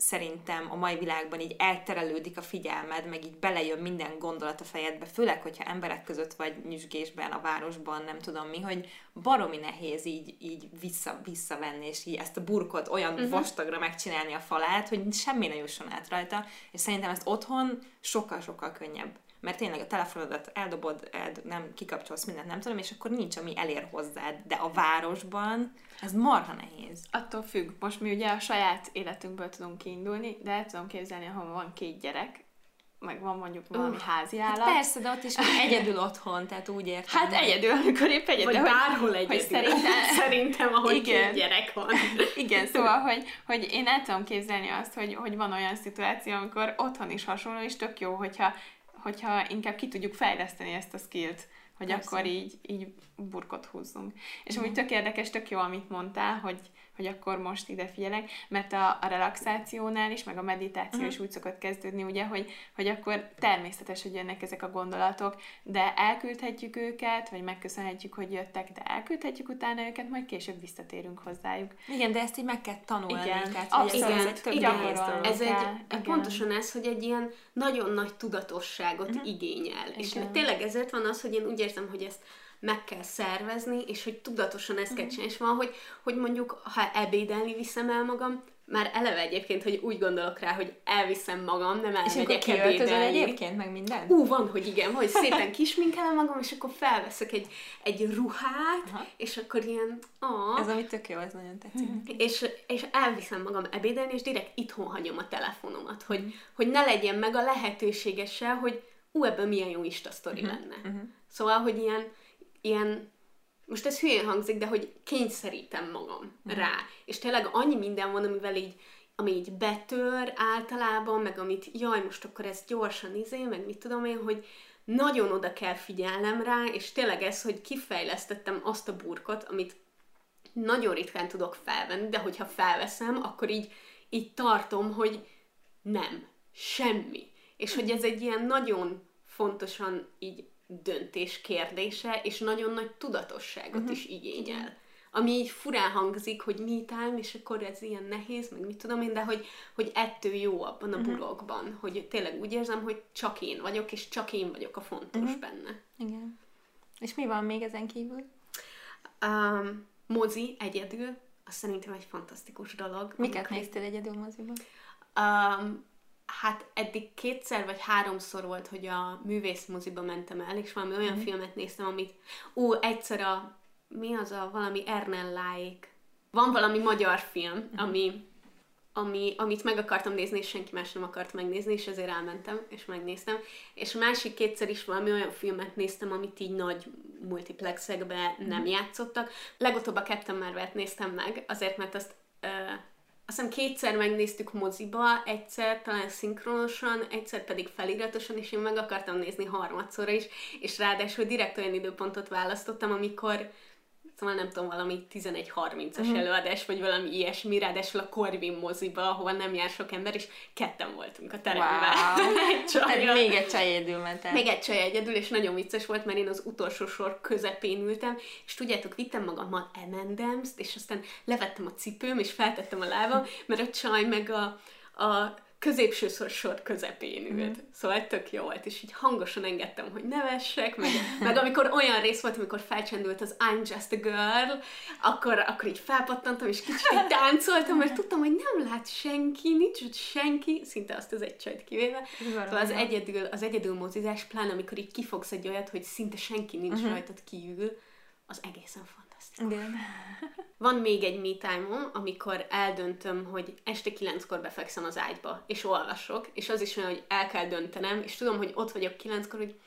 szerintem a mai világban így elterelődik a figyelmed, meg így belejön minden gondolat a fejedbe, főleg, hogyha emberek között vagy nyüzsgésben, a városban, nem tudom mi, hogy baromi nehéz így, így vissza, visszavenni, és így ezt a burkot olyan uh-huh. vastagra megcsinálni a falát, hogy semmi ne jusson át rajta, és szerintem ezt otthon sokkal-sokkal könnyebb mert tényleg a telefonodat eldobod, eld, nem kikapcsolsz mindent, nem tudom, és akkor nincs, ami elér hozzád. De a városban ez marha nehéz. Attól függ. Most mi ugye a saját életünkből tudunk kiindulni, de el tudom képzelni, ha van két gyerek, meg van mondjuk valami uh, házi állat. Hát persze, de ott is egyedül otthon, tehát úgy értem. Hát egyedül, amikor épp egyedül. Vagy bárhol egyedül. Hogy szerintem, szerintem ahol igen. két gyerek van. Igen, szóval, hogy, hogy én el tudom képzelni azt, hogy, hogy van olyan szituáció, amikor otthon is hasonló, és tök jó, hogyha hogyha inkább ki tudjuk fejleszteni ezt a skillt, hogy Persze. akkor így, így burkot húzzunk. És amúgy tök érdekes, tök jó, amit mondtál, hogy, hogy akkor most ide figyelek, mert a, a relaxációnál is, meg a meditáció uh-huh. is úgy szokott kezdődni, ugye, hogy, hogy akkor természetes, hogy jönnek ezek a gondolatok, de elküldhetjük őket, vagy megköszönhetjük, hogy jöttek, de elküldhetjük utána őket, majd később visszatérünk hozzájuk. Igen, de ezt így meg kell tanulni. Igen, tehát, Abszolút, ez, egy tök ez egy, igen. pontosan ez, hogy egy ilyen nagyon nagy tudatosságot uh-huh. igényel. Igen. És tényleg ezért van az, hogy én úgy érzem, hogy ezt meg kell szervezni, és hogy tudatosan ezt kell mhm. csinálni. És van, hogy, hogy mondjuk, ha ebédelni viszem el magam, már eleve egyébként, hogy úgy gondolok rá, hogy elviszem magam, nem elmegyek és ebédelni. egyébként, meg minden? Ú, van, hogy igen, hogy szépen kisminkelem magam, és akkor felveszek egy, egy ruhát, Aha. és akkor ilyen... Ah, ez amit tök jó, ez nagyon tetszik. Mm. És, és elviszem magam ebédelni, és direkt itthon hagyom a telefonomat, hogy, mm. hogy ne legyen meg a lehetősége se, hogy ú, ebben milyen jó Insta sztori lenne. Szóval, hogy ilyen ilyen, most ez hülyén hangzik, de hogy kényszerítem magam mm. rá. És tényleg annyi minden van, amivel így, ami így betör általában, meg amit, jaj, most akkor ezt gyorsan izé, meg mit tudom én, hogy nagyon oda kell figyelnem rá, és tényleg ez, hogy kifejlesztettem azt a burkot, amit nagyon ritkán tudok felvenni, de hogyha felveszem, akkor így, így tartom, hogy nem, semmi. És hogy ez egy ilyen nagyon fontosan így döntés kérdése, és nagyon nagy tudatosságot uh-huh. is igényel. Ami így furán hangzik, hogy me time, és akkor ez ilyen nehéz, meg mit tudom én, de hogy, hogy ettől jó abban a uh-huh. bulogban, hogy tényleg úgy érzem, hogy csak én vagyok, és csak én vagyok a fontos uh-huh. benne. Igen. És mi van még ezen kívül? Um, mozi egyedül, az szerintem egy fantasztikus dolog. Miket néztél egyedül moziban? Um, hát eddig kétszer vagy háromszor volt, hogy a művész moziba mentem el, és valami olyan mm. filmet néztem, amit, ó, egyszer a, mi az a valami Ernelláék, van valami magyar film, mm. ami, ami, amit meg akartam nézni, és senki más nem akart megnézni, és ezért elmentem, és megnéztem. És a másik kétszer is valami olyan filmet néztem, amit így nagy multiplexekbe mm. nem játszottak. Legutóbb a Captain Marvel-t néztem meg, azért, mert azt uh, azt hiszem kétszer megnéztük moziba, egyszer talán szinkronosan, egyszer pedig feliratosan, és én meg akartam nézni harmadszor is, és ráadásul direkt olyan időpontot választottam, amikor szóval nem tudom, valami 11.30-as uh-huh. előadás, vagy valami ilyesmi, ráadásul a Corvin moziba, ahol nem jár sok ember, és ketten voltunk a teremben. Wow. még egy csaj egyedül mentem. Még egy csaj egyedül, és nagyon vicces volt, mert én az utolsó sor közepén ültem, és tudjátok, vittem magammal m és aztán levettem a cipőm, és feltettem a lábam, mert a csaj meg a, a középső sor közepén ült. Mm. Szóval tök jó volt, és így hangosan engedtem, hogy nevessek, meg, meg amikor olyan rész volt, amikor felcsendült az I'm just a girl, akkor, akkor így felpattantam, és kicsit így táncoltam, mert tudtam, hogy nem lát senki, nincs ott senki, szinte azt az egy csajt kivéve. Szóval az egyedül, az egyedül mozizás, pláne amikor így kifogsz egy olyat, hogy szinte senki nincs uh-huh. rajtad kívül, az egészen fantasztikus. Igen. Van még egy me time amikor eldöntöm, hogy este kilenckor befekszem az ágyba, és olvasok, és az is olyan, hogy el kell döntenem, és tudom, hogy ott vagyok kilenckor, hogy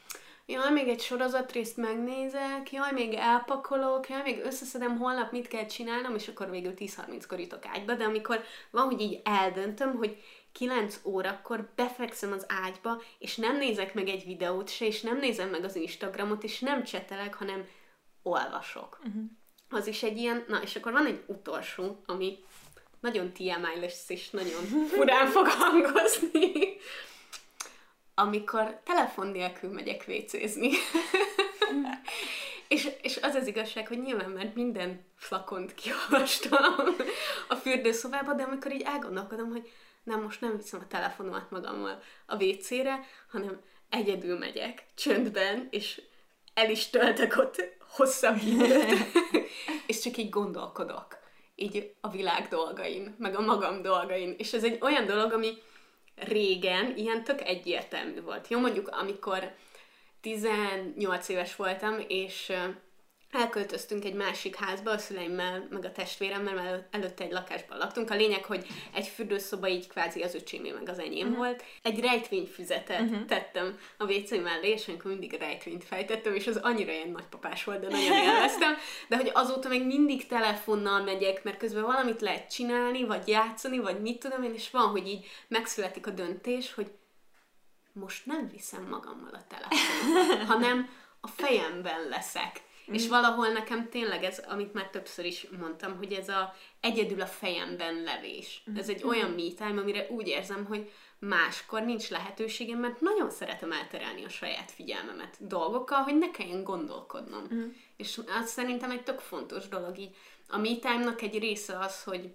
jaj, még egy sorozatrészt megnézek, jaj, még elpakolok, jaj, még összeszedem holnap mit kell csinálnom, és akkor végül 10-30-kor jutok ágyba, de amikor van, hogy így eldöntöm, hogy 9 órakor befekszem az ágyba, és nem nézek meg egy videót se, és nem nézem meg az Instagramot, és nem csetelek, hanem olvasok. Uh-huh. Az is egy ilyen, na és akkor van egy utolsó, ami nagyon TMI lesz, és nagyon furán fog hangozni. Amikor telefon nélkül megyek vécézni. és, és az az igazság, hogy nyilván már minden flakont kiolvastam a fürdőszobába, de amikor így elgondolkodom, hogy nem, most nem viszem a telefonomat magammal a WC-re, hanem egyedül megyek, csöndben, és el is töltek ott hosszabb időt, és csak így gondolkodok így a világ dolgain, meg a magam dolgain. És ez egy olyan dolog, ami régen ilyen tök egyértelmű volt. Jó, mondjuk amikor 18 éves voltam, és elköltöztünk egy másik házba a szüleimmel, meg a testvéremmel, mert előtte egy lakásban laktunk. A lényeg, hogy egy fürdőszoba így kvázi az öcsémé meg az enyém uh-huh. volt. Egy rejtvényfüzetet uh-huh. tettem a WC mellé, és amikor mindig rejtvényt fejtettem, és az annyira ilyen nagypapás volt, de nagyon élveztem. De hogy azóta még mindig telefonnal megyek, mert közben valamit lehet csinálni, vagy játszani, vagy mit tudom én, és van, hogy így megszületik a döntés, hogy most nem viszem magammal a telefon, hanem a fejemben leszek Mm. És valahol nekem tényleg ez, amit már többször is mondtam, hogy ez a egyedül a fejemben levés. Mm. Ez egy olyan me time, amire úgy érzem, hogy máskor nincs lehetőségem, mert nagyon szeretem elterelni a saját figyelmemet dolgokkal, hogy ne kelljen gondolkodnom. Mm. És az szerintem egy tök fontos dolog így. A me time-nak egy része az, hogy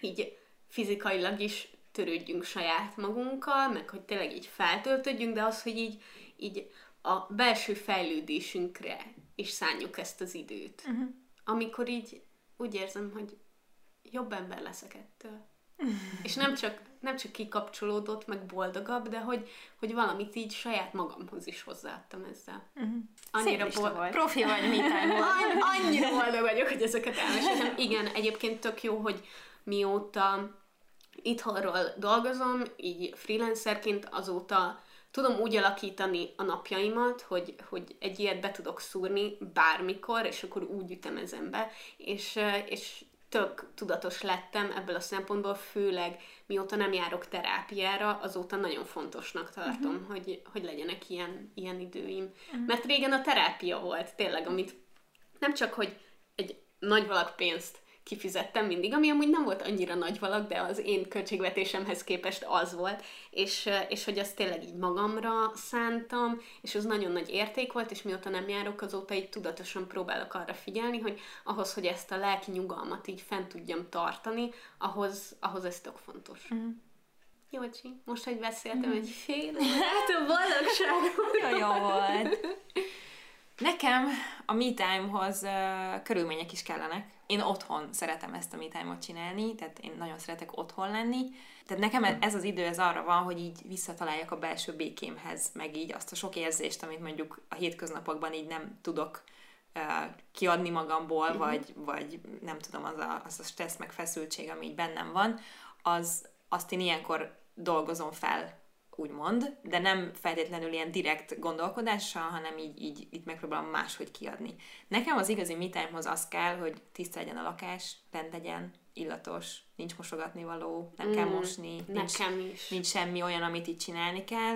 így fizikailag is törődjünk saját magunkkal, meg hogy tényleg így feltöltődjünk, de az, hogy így, így a belső fejlődésünkre is szánjuk ezt az időt. Uh-huh. Amikor így úgy érzem, hogy jobb ember leszek ettől. Uh-huh. És nem csak, nem csak kikapcsolódott, meg boldogabb, de hogy, hogy valamit így saját magamhoz is hozzáadtam ezzel. Uh-huh. Annyira bol- volt. Profi vagy, mit An- Annyira boldog vagyok, hogy ezeket elmeséltem. Igen, egyébként tök jó, hogy mióta itthonról dolgozom, így freelancerként azóta tudom úgy alakítani a napjaimat, hogy, hogy egy ilyet be tudok szúrni bármikor, és akkor úgy ütemezem be, és, és tök tudatos lettem ebből a szempontból, főleg mióta nem járok terápiára, azóta nagyon fontosnak tartom, uh-huh. hogy, hogy legyenek ilyen, ilyen időim. Uh-huh. Mert régen a terápia volt tényleg, amit nem csak, hogy egy nagy valak pénzt kifizettem mindig, ami amúgy nem volt annyira nagy valak, de az én költségvetésemhez képest az volt, és, és hogy azt tényleg így magamra szántam, és az nagyon nagy érték volt, és mióta nem járok, azóta így tudatosan próbálok arra figyelni, hogy ahhoz, hogy ezt a lelki nyugalmat így fent tudjam tartani, ahhoz, ahhoz ez tök fontos. Mm. Jócsi, most, hogy beszéltem mm. egy fél hát a boldogság. Nagyon jó volt. Nekem a me time-hoz uh, körülmények is kellenek. Én otthon szeretem ezt a me time-ot csinálni, tehát én nagyon szeretek otthon lenni. Tehát nekem ez az idő ez arra van, hogy így visszataláljak a belső békémhez, meg így azt a sok érzést, amit mondjuk a hétköznapokban így nem tudok uh, kiadni magamból, uh-huh. vagy, vagy nem tudom, az a, az a stressz meg feszültség, ami így bennem van, az, azt én ilyenkor dolgozom fel úgymond, de nem feltétlenül ilyen direkt gondolkodással, hanem így, így itt megpróbálom máshogy kiadni. Nekem az igazi me time-hoz az kell, hogy tiszta legyen a lakás, rend legyen, illatos, nincs mosogatni való, nem mm, kell mosni, nincs, is. nincs semmi olyan, amit itt csinálni kell.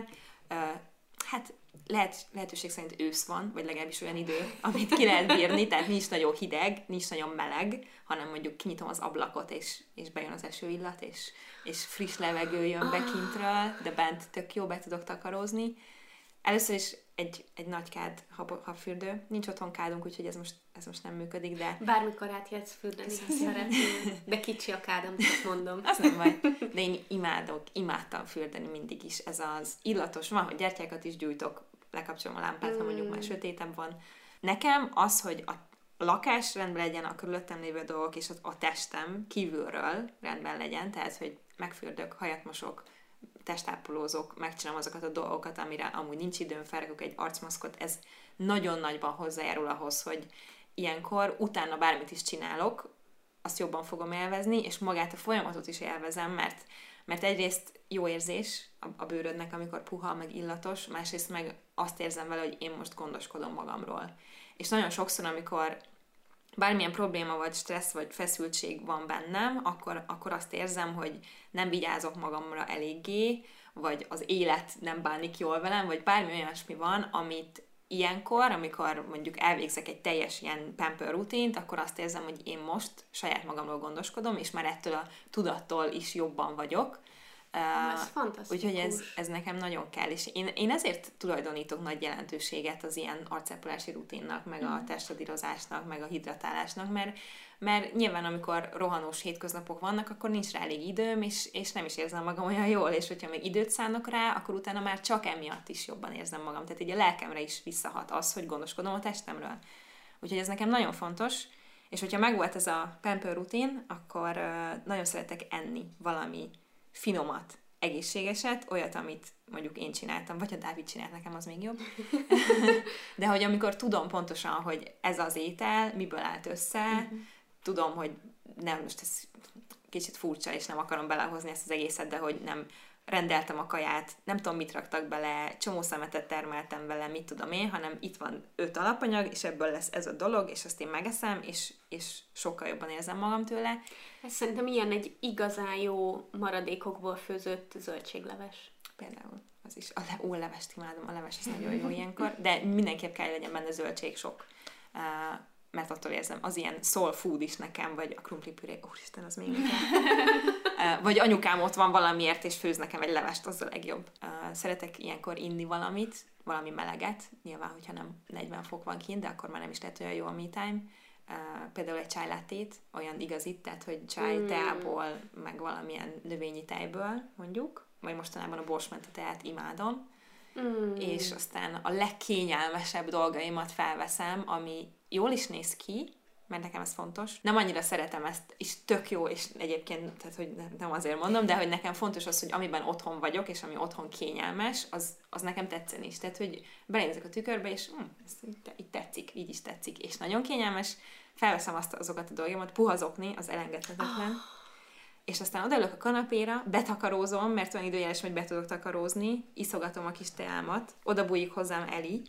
Uh, hát lehet, lehetőség szerint ősz van, vagy legalábbis olyan idő, amit ki lehet bírni, tehát nincs nagyon hideg, nincs nagyon meleg, hanem mondjuk kinyitom az ablakot, és, és bejön az esőillat, és, és friss levegő jön be kintről, de bent tök jó be tudok takarózni. Először is egy, egy nagy kád habfürdő. Nincs otthon kádunk, úgyhogy ez most, ez most nem működik, de... Bármikor átjátsz fürdeni, ha szeretnél. De kicsi a kádam, azt mondom. Az nem baj. De én imádok, imádtam fürdeni mindig is. Ez az illatos, van, hogy gyertyákat is gyújtok, lekapcsolom a lámpát, ha mondjuk már mm. sötétebb van. Nekem az, hogy a lakás rendben legyen, a körülöttem lévő dolgok és a testem kívülről rendben legyen, tehát, hogy megfürdök, hajat mosok, testápolózok, megcsinálom azokat a dolgokat, amire amúgy nincs időm, felrakok egy arcmaszkot, ez nagyon nagyban hozzájárul ahhoz, hogy ilyenkor utána bármit is csinálok, azt jobban fogom élvezni, és magát a folyamatot is élvezem, mert, mert egyrészt jó érzés a, a bőrödnek, amikor puha, meg illatos, másrészt meg azt érzem vele, hogy én most gondoskodom magamról. És nagyon sokszor, amikor bármilyen probléma, vagy stressz, vagy feszültség van bennem, akkor, akkor azt érzem, hogy nem vigyázok magamra eléggé, vagy az élet nem bánik jól velem, vagy bármi olyasmi van, amit ilyenkor, amikor mondjuk elvégzek egy teljes ilyen pamper rutint, akkor azt érzem, hogy én most saját magamról gondoskodom, és már ettől a tudattól is jobban vagyok, ez fantasztikus. Úgyhogy ez, ez nekem nagyon kell, és én, én ezért tulajdonítok nagy jelentőséget az ilyen arcápolási rutinnak, meg a mhm. testadírozásnak, meg a hidratálásnak, mert, mert nyilván amikor rohanós hétköznapok vannak, akkor nincs rá elég időm, és, és nem is érzem magam olyan jól, és hogyha még időt szánok rá, akkor utána már csak emiatt is jobban érzem magam. Tehát így a lelkemre is visszahat az, hogy gondoskodom a testemről. Úgyhogy ez nekem nagyon fontos, és hogyha megvolt ez a pamper rutin, akkor nagyon szeretek enni valami finomat, egészségeset, olyat, amit mondjuk én csináltam, vagy a Dávid csinált nekem, az még jobb. De hogy amikor tudom pontosan, hogy ez az étel, miből állt össze, uh-huh. tudom, hogy nem, most ez kicsit furcsa, és nem akarom belehozni ezt az egészet, de hogy nem rendeltem a kaját, nem tudom, mit raktak bele, csomó szemetet termeltem vele, mit tudom én, hanem itt van öt alapanyag, és ebből lesz ez a dolog, és azt én megeszem, és, és sokkal jobban érzem magam tőle. Ez szerintem ilyen egy igazán jó maradékokból főzött zöldségleves. Például az is. A le- ó, levest imádom, a leves az nagyon jó ilyenkor, de mindenképp kell legyen benne zöldség sok. Uh, mert attól érzem, az ilyen soul food is nekem, vagy a krumpli püré, úristen, az még Vagy anyukám ott van valamiért, és főz nekem egy levest, az a legjobb. Szeretek ilyenkor inni valamit, valami meleget, nyilván, hogyha nem 40 fok van kint, de akkor már nem is lehet olyan jó a me time. Például egy csájlátét, olyan igazit, tehát hogy csaj mm. teából, meg valamilyen növényi tejből, mondjuk, vagy mostanában a borsmenti teát imádom, mm. és aztán a legkényelmesebb dolgaimat felveszem, ami jól is néz ki, mert nekem ez fontos. Nem annyira szeretem ezt, és tök jó, és egyébként, tehát hogy nem azért mondom, de hogy nekem fontos az, hogy amiben otthon vagyok, és ami otthon kényelmes, az, az nekem tetszeni is. Tehát, hogy belézek a tükörbe, és hm, ez így tetszik, így is tetszik, és nagyon kényelmes, felveszem azt azokat a dolgokat, puhazokni, az elengedhetetlen. Oh. És aztán odaülök a kanapéra, betakarózom, mert olyan időjeles, hogy be tudok takarózni, iszogatom a kis teámat, oda bújik hozzám Eli,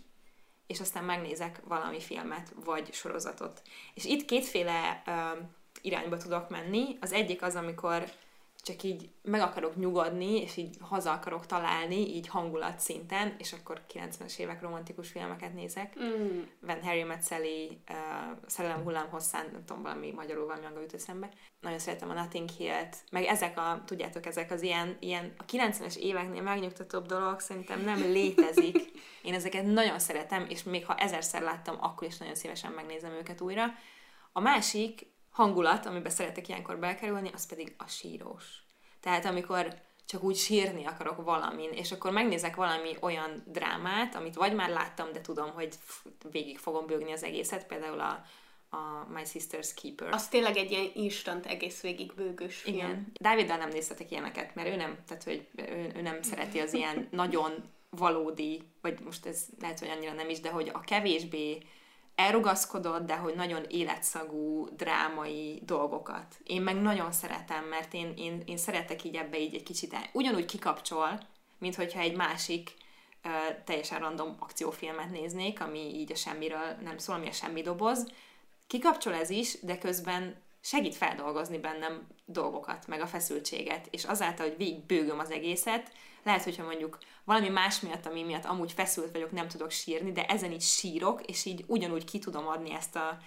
és aztán megnézek valami filmet, vagy sorozatot. És itt kétféle uh, irányba tudok menni. Az egyik az, amikor csak így meg akarok nyugodni, és így haza akarok találni, így hangulat szinten, és akkor 90-es évek romantikus filmeket nézek. Mm. Van Harry Met Sally, uh, Szerelem hullám hosszán, nem tudom, valami magyarul valami angol jut eszembe. Nagyon szeretem a Nothing Hill-t, meg ezek a, tudjátok, ezek az ilyen, ilyen a 90-es éveknél megnyugtatóbb dolog szerintem nem létezik. Én ezeket nagyon szeretem, és még ha ezerszer láttam, akkor is nagyon szívesen megnézem őket újra. A másik, hangulat, amiben szeretek ilyenkor belkerülni, az pedig a sírós. Tehát amikor csak úgy sírni akarok valamin, és akkor megnézek valami olyan drámát, amit vagy már láttam, de tudom, hogy végig fogom bőgni az egészet, például a, a My Sister's Keeper. Az tényleg egy ilyen instant egész végig bőgős film. Igen. Dáviddal nem néztetek ilyeneket, mert ő nem, tehát hogy ő, ő nem szereti az ilyen nagyon valódi, vagy most ez lehet, hogy annyira nem is, de hogy a kevésbé elrugaszkodott, de hogy nagyon életszagú, drámai dolgokat. Én meg nagyon szeretem, mert én, én, én szeretek így ebbe így egy kicsit el. Ugyanúgy kikapcsol, mint hogyha egy másik uh, teljesen random akciófilmet néznék, ami így a semmiről nem szól, ami a semmi doboz. Kikapcsol ez is, de közben segít feldolgozni bennem dolgokat, meg a feszültséget, és azáltal, hogy végig bőgöm az egészet, lehet, hogyha mondjuk valami más miatt, ami miatt amúgy feszült vagyok, nem tudok sírni, de ezen így sírok, és így ugyanúgy ki tudom adni ezt a,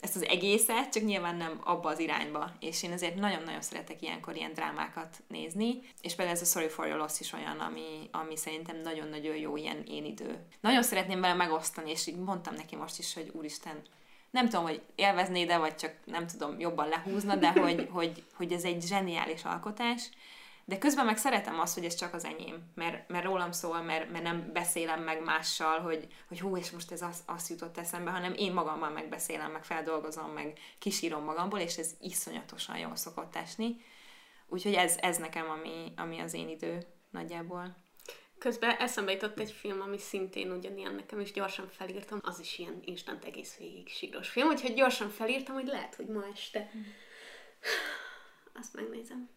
ezt az egészet, csak nyilván nem abba az irányba. És én azért nagyon-nagyon szeretek ilyenkor ilyen drámákat nézni, és például ez a Sorry for Your Loss is olyan, ami, ami szerintem nagyon-nagyon jó ilyen én idő. Nagyon szeretném vele megosztani, és így mondtam neki most is, hogy úristen, nem tudom, hogy élvezné, de vagy csak nem tudom jobban lehúzna, de hogy, hogy, hogy ez egy zseniális alkotás, de közben meg szeretem azt, hogy ez csak az enyém, mert, mert rólam szól, mert, mert nem beszélem meg mással, hogy, hogy hú, és most ez az, azt jutott eszembe, hanem én magammal megbeszélem, meg feldolgozom, meg kisírom magamból, és ez iszonyatosan jól szokott esni. Úgyhogy ez, ez nekem, ami, ami az én idő nagyjából. Közben eszembe jutott egy film, ami szintén ugyanilyen nekem, és gyorsan felírtam. Az is ilyen instant egész végig síros film, úgyhogy gyorsan felírtam, hogy lehet, hogy ma este azt megnézem.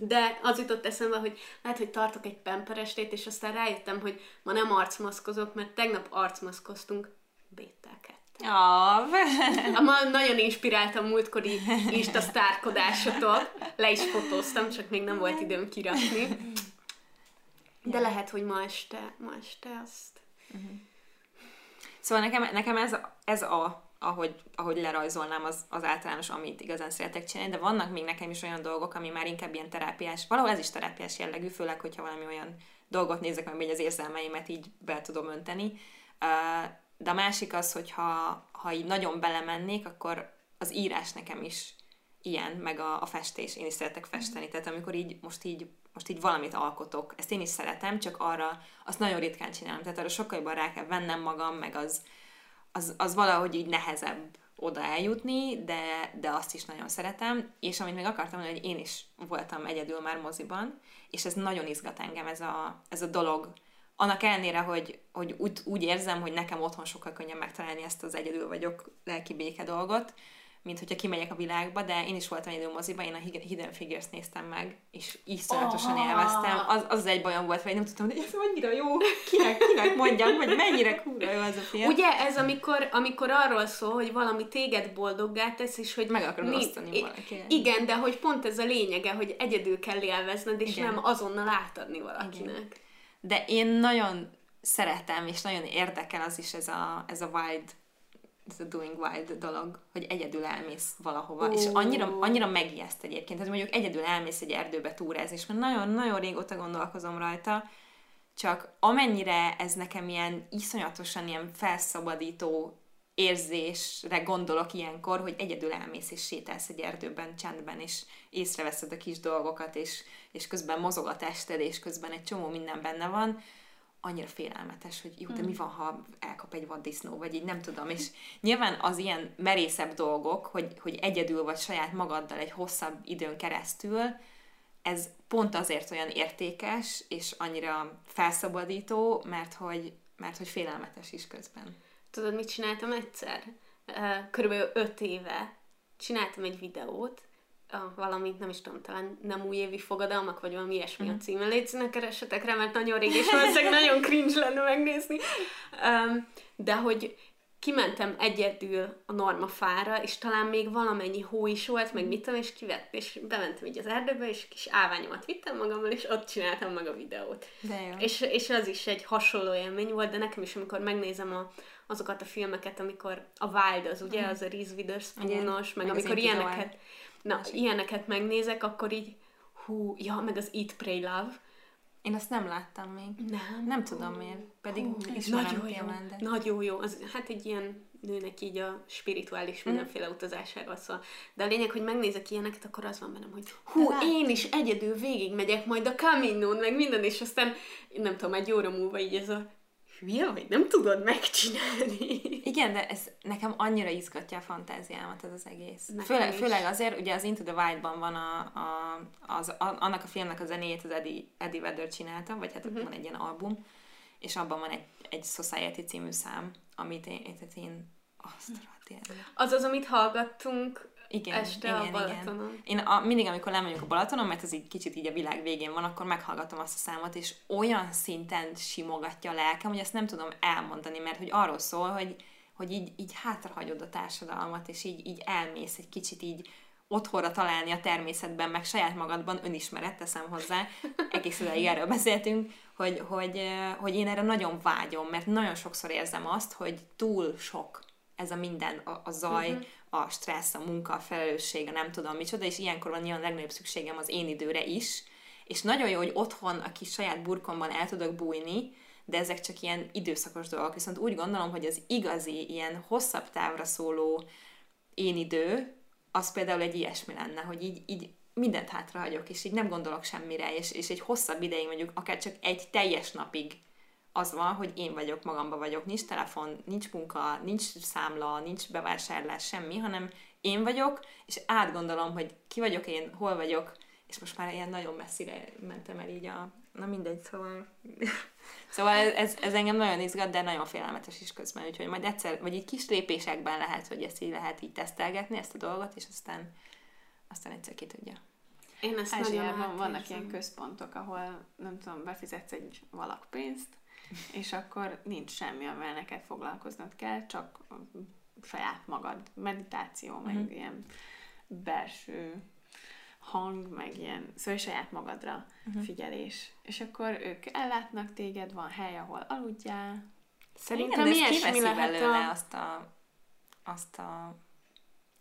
De az jutott eszembe, hogy lehet, hogy tartok egy pemperestét, és aztán rájöttem, hogy ma nem arcmaszkozok, mert tegnap arcmaszkoztunk bételket. Ja, Ma nagyon inspiráltam múltkori Insta sztárkodásotok. Le is fotóztam, csak még nem volt időm kirakni. De lehet, hogy ma este, ma este azt... Szóval nekem, nekem ez, ez a, ahogy, ahogy lerajzolnám, az, az általános, amit igazán szeretek csinálni, de vannak még nekem is olyan dolgok, ami már inkább ilyen terápiás, valahol ez is terápiás jellegű, főleg, hogyha valami olyan dolgot nézek, amiben az érzelmeimet így be tudom önteni. De a másik az, hogy ha, ha így nagyon belemennék, akkor az írás nekem is ilyen, meg a, a festés. Én is szeretek festeni. Tehát amikor így, most így most így valamit alkotok, ezt én is szeretem, csak arra azt nagyon ritkán csinálom. Tehát arra sokkal jobban rá kell vennem magam, meg az, az, az valahogy így nehezebb oda eljutni, de, de azt is nagyon szeretem. És amit még akartam mondani, hogy én is voltam egyedül már moziban, és ez nagyon izgat engem ez a, ez a dolog. Annak ellenére, hogy, hogy úgy, úgy érzem, hogy nekem otthon sokkal könnyebb megtalálni ezt az egyedül vagyok lelki béke dolgot, mint hogyha kimegyek a világba, de én is voltam egy moziban, én a Hidden Figures néztem meg, és iszonyatosan Ah. élveztem. Az, az egy bajom volt, hogy nem tudtam, hogy ez annyira jó, kinek, kinek mondjam, hogy mennyire kurva jó az a film. Ugye ez amikor, amikor arról szól, hogy valami téged boldoggá tesz, és hogy... Meg akarod mi- osztani valakivel. Igen, de hogy pont ez a lényege, hogy egyedül kell élvezned, és Igen. nem azonnal átadni valakinek. De én nagyon szeretem, és nagyon érdekel az is ez a, ez a wild, ez a doing wild dolog, hogy egyedül elmész valahova, Ó. és annyira, annyira megijeszt egyébként, hogy mondjuk egyedül elmész egy erdőbe túrázni, és már nagyon-nagyon régóta gondolkozom rajta, csak amennyire ez nekem ilyen iszonyatosan ilyen felszabadító érzésre gondolok ilyenkor, hogy egyedül elmész és sétálsz egy erdőben, csendben, és észreveszed a kis dolgokat, és, és közben mozog a tested, és közben egy csomó minden benne van, annyira félelmetes, hogy jó, de mi van, ha elkap egy vaddisznó, vagy így nem tudom, és nyilván az ilyen merészebb dolgok, hogy, hogy egyedül vagy saját magaddal egy hosszabb időn keresztül, ez pont azért olyan értékes, és annyira felszabadító, mert hogy, mert hogy félelmetes is közben. Tudod, mit csináltam egyszer? Körülbelül öt éve csináltam egy videót, a, valamit, nem is tudom, talán nem újévi fogadalmak, vagy valami ilyesmi a címe. Légy színe, keressetek rá, mert nagyon rég, és valószínűleg nagyon cringe lenne megnézni. Um, de hogy kimentem egyedül a normafára, és talán még valamennyi hó is volt, meg mit tudom, és kivett, és bementem így az erdőbe, és kis állványomat vittem magammal, és ott csináltam meg a videót. De jó. És, és az is egy hasonló élmény volt, de nekem is, amikor megnézem a, azokat a filmeket, amikor a Wild az, ugye, az a Reese Witherspoon-os, meg, Meg amikor Into the na, ilyeneket megnézek, akkor így, hú, ja, meg az Eat, Pray, Love. Én azt nem láttam még. Nem. Nem tudom miért, pedig Hú, ismerem nagyon jó, de... nagyon jó. Az, hát egy ilyen nőnek így a spirituális mindenféle utazásáról szól. De a lényeg, hogy megnézek ilyeneket, akkor az van bennem, hogy hú, látod. én is egyedül végigmegyek majd a Camino-n, meg minden, és aztán nem tudom, egy óra múlva így ez a hülye vagy, nem tudod megcsinálni. Igen, de ez nekem annyira izgatja a fantáziámat ez az egész. Nekem Főleg, is. főleg azért, ugye az Into the Wild-ban van a, a, az, a, annak a filmnek a zenéjét az Eddie, Eddie Vedder csinálta, vagy hát uh-huh. van egy ilyen album, és abban van egy, egy Society című szám, amit én, tehát én azt rohadt Az az, amit hallgattunk igen, este igen, a Balatonon. Igen. Én a, mindig, amikor lemegyünk a Balatonon, mert ez így kicsit így a világ végén van, akkor meghallgatom azt a számot, és olyan szinten simogatja a lelkem, hogy ezt nem tudom elmondani, mert hogy arról szól, hogy, hogy így, így hátrahagyod a társadalmat, és így, így elmész egy kicsit így otthonra találni a természetben, meg saját magadban önismeret teszem hozzá, egész ideig erről beszéltünk, hogy, hogy, hogy én erre nagyon vágyom, mert nagyon sokszor érzem azt, hogy túl sok ez a minden, a, a zaj, uh-huh. A stressz, a munka, a felelősség, a nem tudom micsoda, és ilyenkor van nyilván a legnagyobb szükségem az én időre is, és nagyon jó, hogy otthon a kis saját burkomban el tudok bújni, de ezek csak ilyen időszakos dolgok, viszont úgy gondolom, hogy az igazi, ilyen hosszabb távra szóló én idő, az például egy ilyesmi lenne, hogy így, így mindent hátrahagyok, és így nem gondolok semmire, és, és egy hosszabb ideig, mondjuk akár csak egy teljes napig az van, hogy én vagyok, magamba vagyok, nincs telefon, nincs munka, nincs számla, nincs bevásárlás, semmi, hanem én vagyok, és átgondolom, hogy ki vagyok én, hol vagyok, és most már ilyen nagyon messzire mentem el így a, Na mindegy, szóval... szóval ez, ez, ez, engem nagyon izgat, de nagyon félelmetes is közben, úgyhogy majd egyszer, vagy így kis lépésekben lehet, hogy ezt így lehet így tesztelgetni, ezt a dolgot, és aztán, aztán egyszer ki tudja. Én ezt Ázsiában vannak ilyen központok, ahol nem tudom, befizetsz egy valak pénzt, és akkor nincs semmi, amivel neked foglalkoznod kell, csak saját magad, meditáció, uh-huh. meg mhm. ilyen belső hang, meg ilyen, szóval saját magadra uh-huh. figyelés. És akkor ők ellátnak téged, van hely, ahol aludjál. Szerintem Igen, ilyesmi lehet a... azt a, azt a...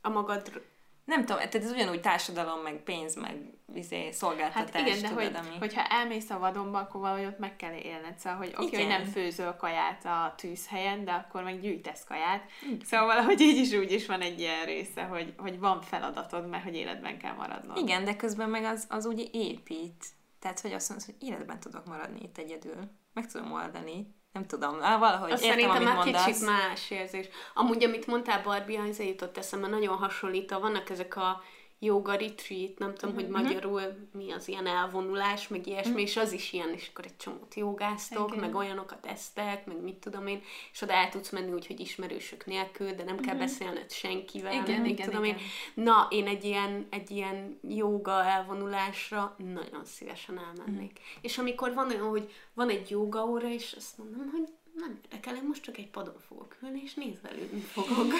A magad nem tudom, tehát ez ugyanúgy társadalom, meg pénz, meg izé, szolgáltatás, hát igen, de tudod, hogy, ami... hogyha elmész a vadonba, akkor valahogy ott meg kell élned. Szóval, hogy oké, okay, hogy nem főzöl kaját a tűzhelyen, de akkor meg gyűjtesz kaját. Igen. Szóval valahogy így is úgy is van egy ilyen része, hogy, hogy van feladatod, mert hogy életben kell maradnod. Igen, de közben meg az, az úgy épít. Tehát, hogy azt mondod, hogy életben tudok maradni itt egyedül. Meg tudom oldani nem tudom, valahogy Azt értem, szerintem már mondasz. kicsit más érzés. Amúgy, amit mondtál Barbie, az jutott eszembe, nagyon hasonlít, vannak ezek a yoga retreat, nem tudom, mm-hmm. hogy mhm. magyarul mi az ilyen elvonulás, meg ilyesmi, mm. és az is ilyen, és akkor egy csomót jogáztok, okay. meg olyanokat esztek, meg mit tudom én, és oda el tudsz menni úgy, hogy ismerősök nélkül, de nem kell mhm. beszélned senkivel, igen, meg igen, tudom igen. én. Na, én egy ilyen, egy ilyen joga elvonulásra nagyon szívesen elmennék. Mm. És amikor van olyan, hogy van egy joga óra, és azt mondom, hogy nem érdekel, én most csak egy padon fogok ülni, és nézvelődni fogok.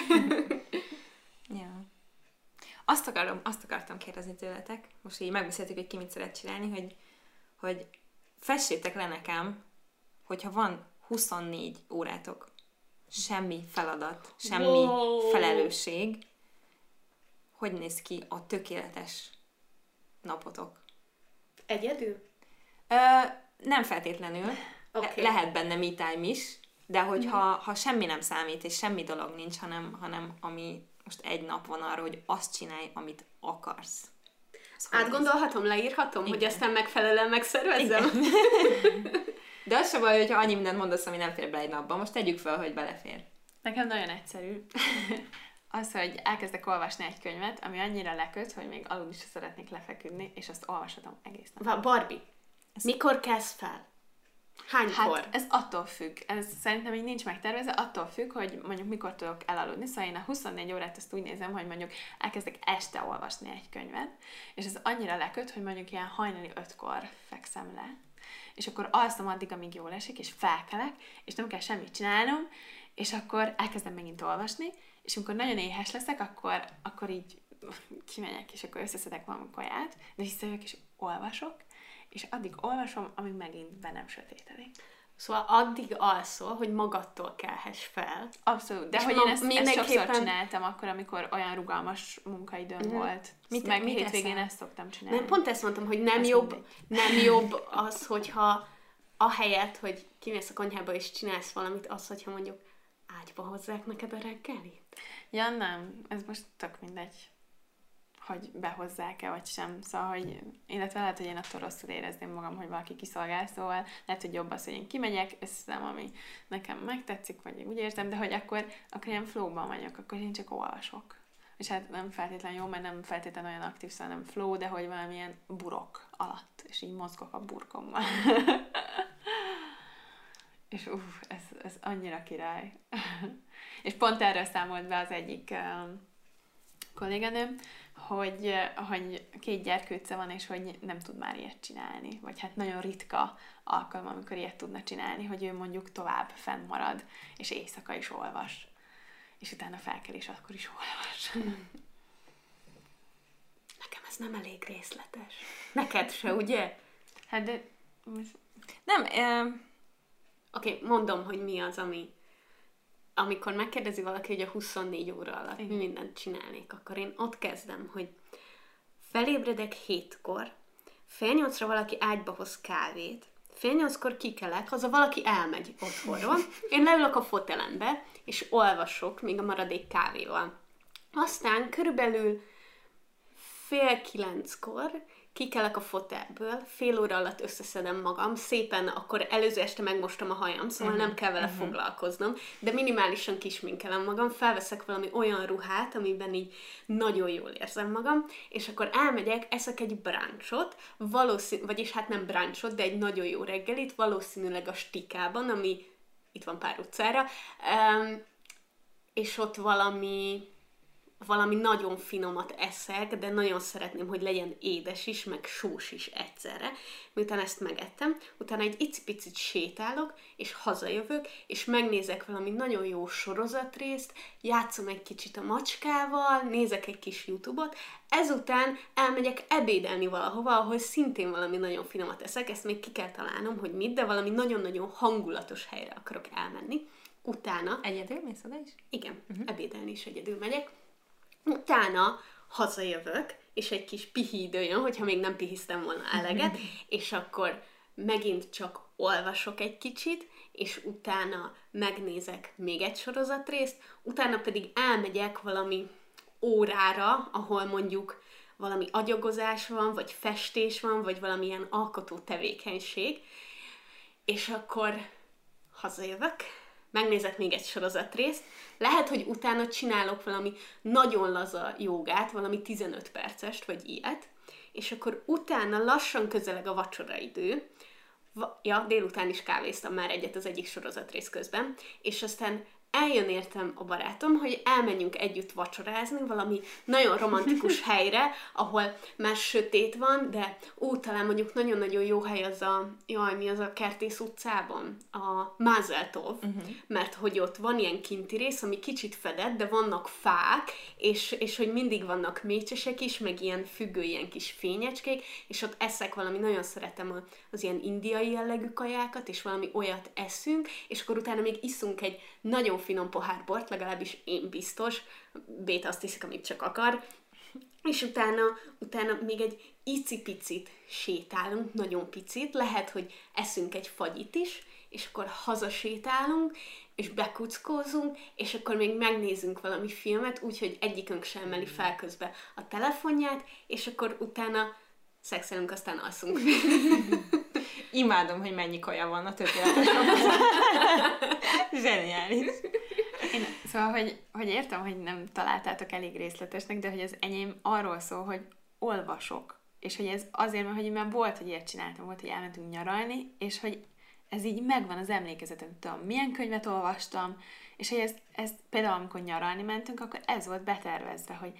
ja. Azt, akarom, azt akartam kérdezni tőletek, most így megbeszéltük, hogy ki mit szeret csinálni, hogy, hogy fessétek le nekem, hogyha van 24 órátok, semmi feladat, semmi wow. felelősség, hogy néz ki a tökéletes napotok? Egyedül? Ö, nem feltétlenül. Okay. Le- lehet benne me time is, de hogyha mm. ha semmi nem számít, és semmi dolog nincs, hanem, hanem ami most egy nap van arra, hogy azt csinálj, amit akarsz. Szóval Átgondolhatom, leírhatom, Igen. hogy aztán megfelelően megszervezzem? De az sem baj, hogyha annyi mindent mondasz, ami nem fér be egy napban. Most tegyük fel, hogy belefér. Nekem nagyon egyszerű. az, hogy elkezdek olvasni egy könyvet, ami annyira leköt, hogy még aludni is szeretnék lefeküdni, és azt olvashatom egész nap. Barbie, Ez mikor kezd fel? Hánykor? Hát ez attól függ. Ez szerintem így nincs megtervezve, attól függ, hogy mondjuk mikor tudok elaludni. Szóval én a 24 órát ezt úgy nézem, hogy mondjuk elkezdek este olvasni egy könyvet, és ez annyira leköt, hogy mondjuk ilyen hajnali ötkor fekszem le, és akkor alszom addig, amíg jól esik, és felkelek, és nem kell semmit csinálnom, és akkor elkezdem megint olvasni, és amikor nagyon éhes leszek, akkor, akkor így kimegyek, és akkor összeszedek valami kaját, de visszajövök, és olvasok, és addig olvasom, amíg megint be nem sötétedik. Szóval addig alszol, hogy magadtól kelhess fel. Abszolút, de és hogy én ezt, mindenképpen... ezt sokszor csináltam akkor, amikor olyan rugalmas munkaidőm mm. volt. Mit, meg mit hétvégén ezt szoktam csinálni. Nem, pont ezt mondtam, hogy nem jobb, nem jobb az, hogyha ahelyett, hogy kimész a konyhába és csinálsz valamit, az, hogyha mondjuk ágyba hozzák neked a reggelit. Ja, nem. Ez most tök mindegy hogy behozzák-e, vagy sem. Szóval, hogy, illetve lehet, hogy én attól rosszul érezném magam, hogy valaki kiszolgál, szóval lehet, hogy jobb az, hogy én kimegyek, összeszem, ami nekem megtetszik, vagy úgy érzem, de hogy akkor, akkor ilyen flowban vagyok, akkor én csak olvasok. És hát nem feltétlenül jó, mert nem feltétlenül olyan aktív, szóval nem flow, de hogy valamilyen burok alatt, és így mozgok a burkommal. és uff, ez, ez annyira király. és pont erről számolt be az egyik um, kolléganőm, hogy, hogy két gyerkőce van, és hogy nem tud már ilyet csinálni. Vagy hát nagyon ritka alkalom, amikor ilyet tudna csinálni, hogy ő mondjuk tovább fennmarad, és éjszaka is olvas. És utána felkel, és akkor is olvas. Nekem ez nem elég részletes. Neked se, ugye? Hát de... Nem, eh... Oké, okay, mondom, hogy mi az, ami amikor megkérdezi valaki, hogy a 24 óra alatt mi mindent csinálnék, akkor én ott kezdem, hogy felébredek hétkor, fél nyolcra valaki ágyba hoz kávét, fél nyolckor kikelek, haza valaki elmegy otthonról, én leülök a fotelembe, és olvasok még a maradék kávéval. Aztán körülbelül fél kilenckor kikelek a fotelből, fél óra alatt összeszedem magam, szépen akkor előző este megmostam a hajam, szóval uh-huh. nem kell vele uh-huh. foglalkoznom, de minimálisan kisminkelem magam, felveszek valami olyan ruhát, amiben így nagyon jól érzem magam, és akkor elmegyek, eszek egy brunchot, valószínű, vagyis hát nem brunchot, de egy nagyon jó reggelit, valószínűleg a stikában, ami itt van pár utcára, um, és ott valami valami nagyon finomat eszek, de nagyon szeretném, hogy legyen édes is, meg sós is egyszerre. Miután ezt megettem, utána egy icipicit sétálok, és hazajövök, és megnézek valami nagyon jó sorozatrészt, játszom egy kicsit a macskával, nézek egy kis YouTube-ot, ezután elmegyek ebédelni valahova, ahol szintén valami nagyon finomat eszek, ezt még ki kell találnom, hogy mit, de valami nagyon-nagyon hangulatos helyre akarok elmenni. Utána... Egyedül mész oda is? Igen, uh-huh. ebédelni is egyedül megyek Utána hazajövök, és egy kis pihidő jön, hogyha még nem pihisztem volna eleget, és akkor megint csak olvasok egy kicsit, és utána megnézek még egy sorozatrészt, utána pedig elmegyek valami órára, ahol mondjuk valami agyagozás van, vagy festés van, vagy valamilyen alkotó tevékenység, és akkor hazajövök, megnézek még egy sorozatrészt, lehet, hogy utána csinálok valami nagyon laza jogát, valami 15 percest, vagy ilyet, és akkor utána lassan közeleg a vacsoraidő, ja, délután is kávéztam már egyet az egyik sorozatrész közben, és aztán eljön értem a barátom, hogy elmenjünk együtt vacsorázni valami nagyon romantikus helyre, ahol már sötét van, de ú, talán mondjuk nagyon-nagyon jó hely az a, jaj, mi az a Kertész utcában? A Mázeltov, uh-huh. mert hogy ott van ilyen kinti rész, ami kicsit fedett, de vannak fák, és, és hogy mindig vannak mécsesek is, meg ilyen függő, ilyen kis fényecskék, és ott eszek valami, nagyon szeretem az ilyen indiai jellegű kajákat, és valami olyat eszünk, és akkor utána még iszunk egy nagyon finom pohár bort, legalábbis én biztos, Bét azt hiszik, amit csak akar, és utána, utána még egy icipicit sétálunk, nagyon picit, lehet, hogy eszünk egy fagyit is, és akkor hazasétálunk, és bekuckózunk, és akkor még megnézünk valami filmet, úgyhogy egyikünk sem emeli fel közbe a telefonját, és akkor utána szexelünk, aztán alszunk. Imádom, hogy mennyi kaja van a tökéletes Zseniális. Én, szóval, hogy, hogy értem, hogy nem találtátok elég részletesnek, de hogy az enyém arról szól, hogy olvasok. És hogy ez azért, mert hogy már volt, hogy ilyet csináltam, volt, hogy elmentünk nyaralni, és hogy ez így megvan az emlékezetem, tudom, milyen könyvet olvastam, és hogy ez, ez például amikor nyaralni mentünk, akkor ez volt betervezve, hogy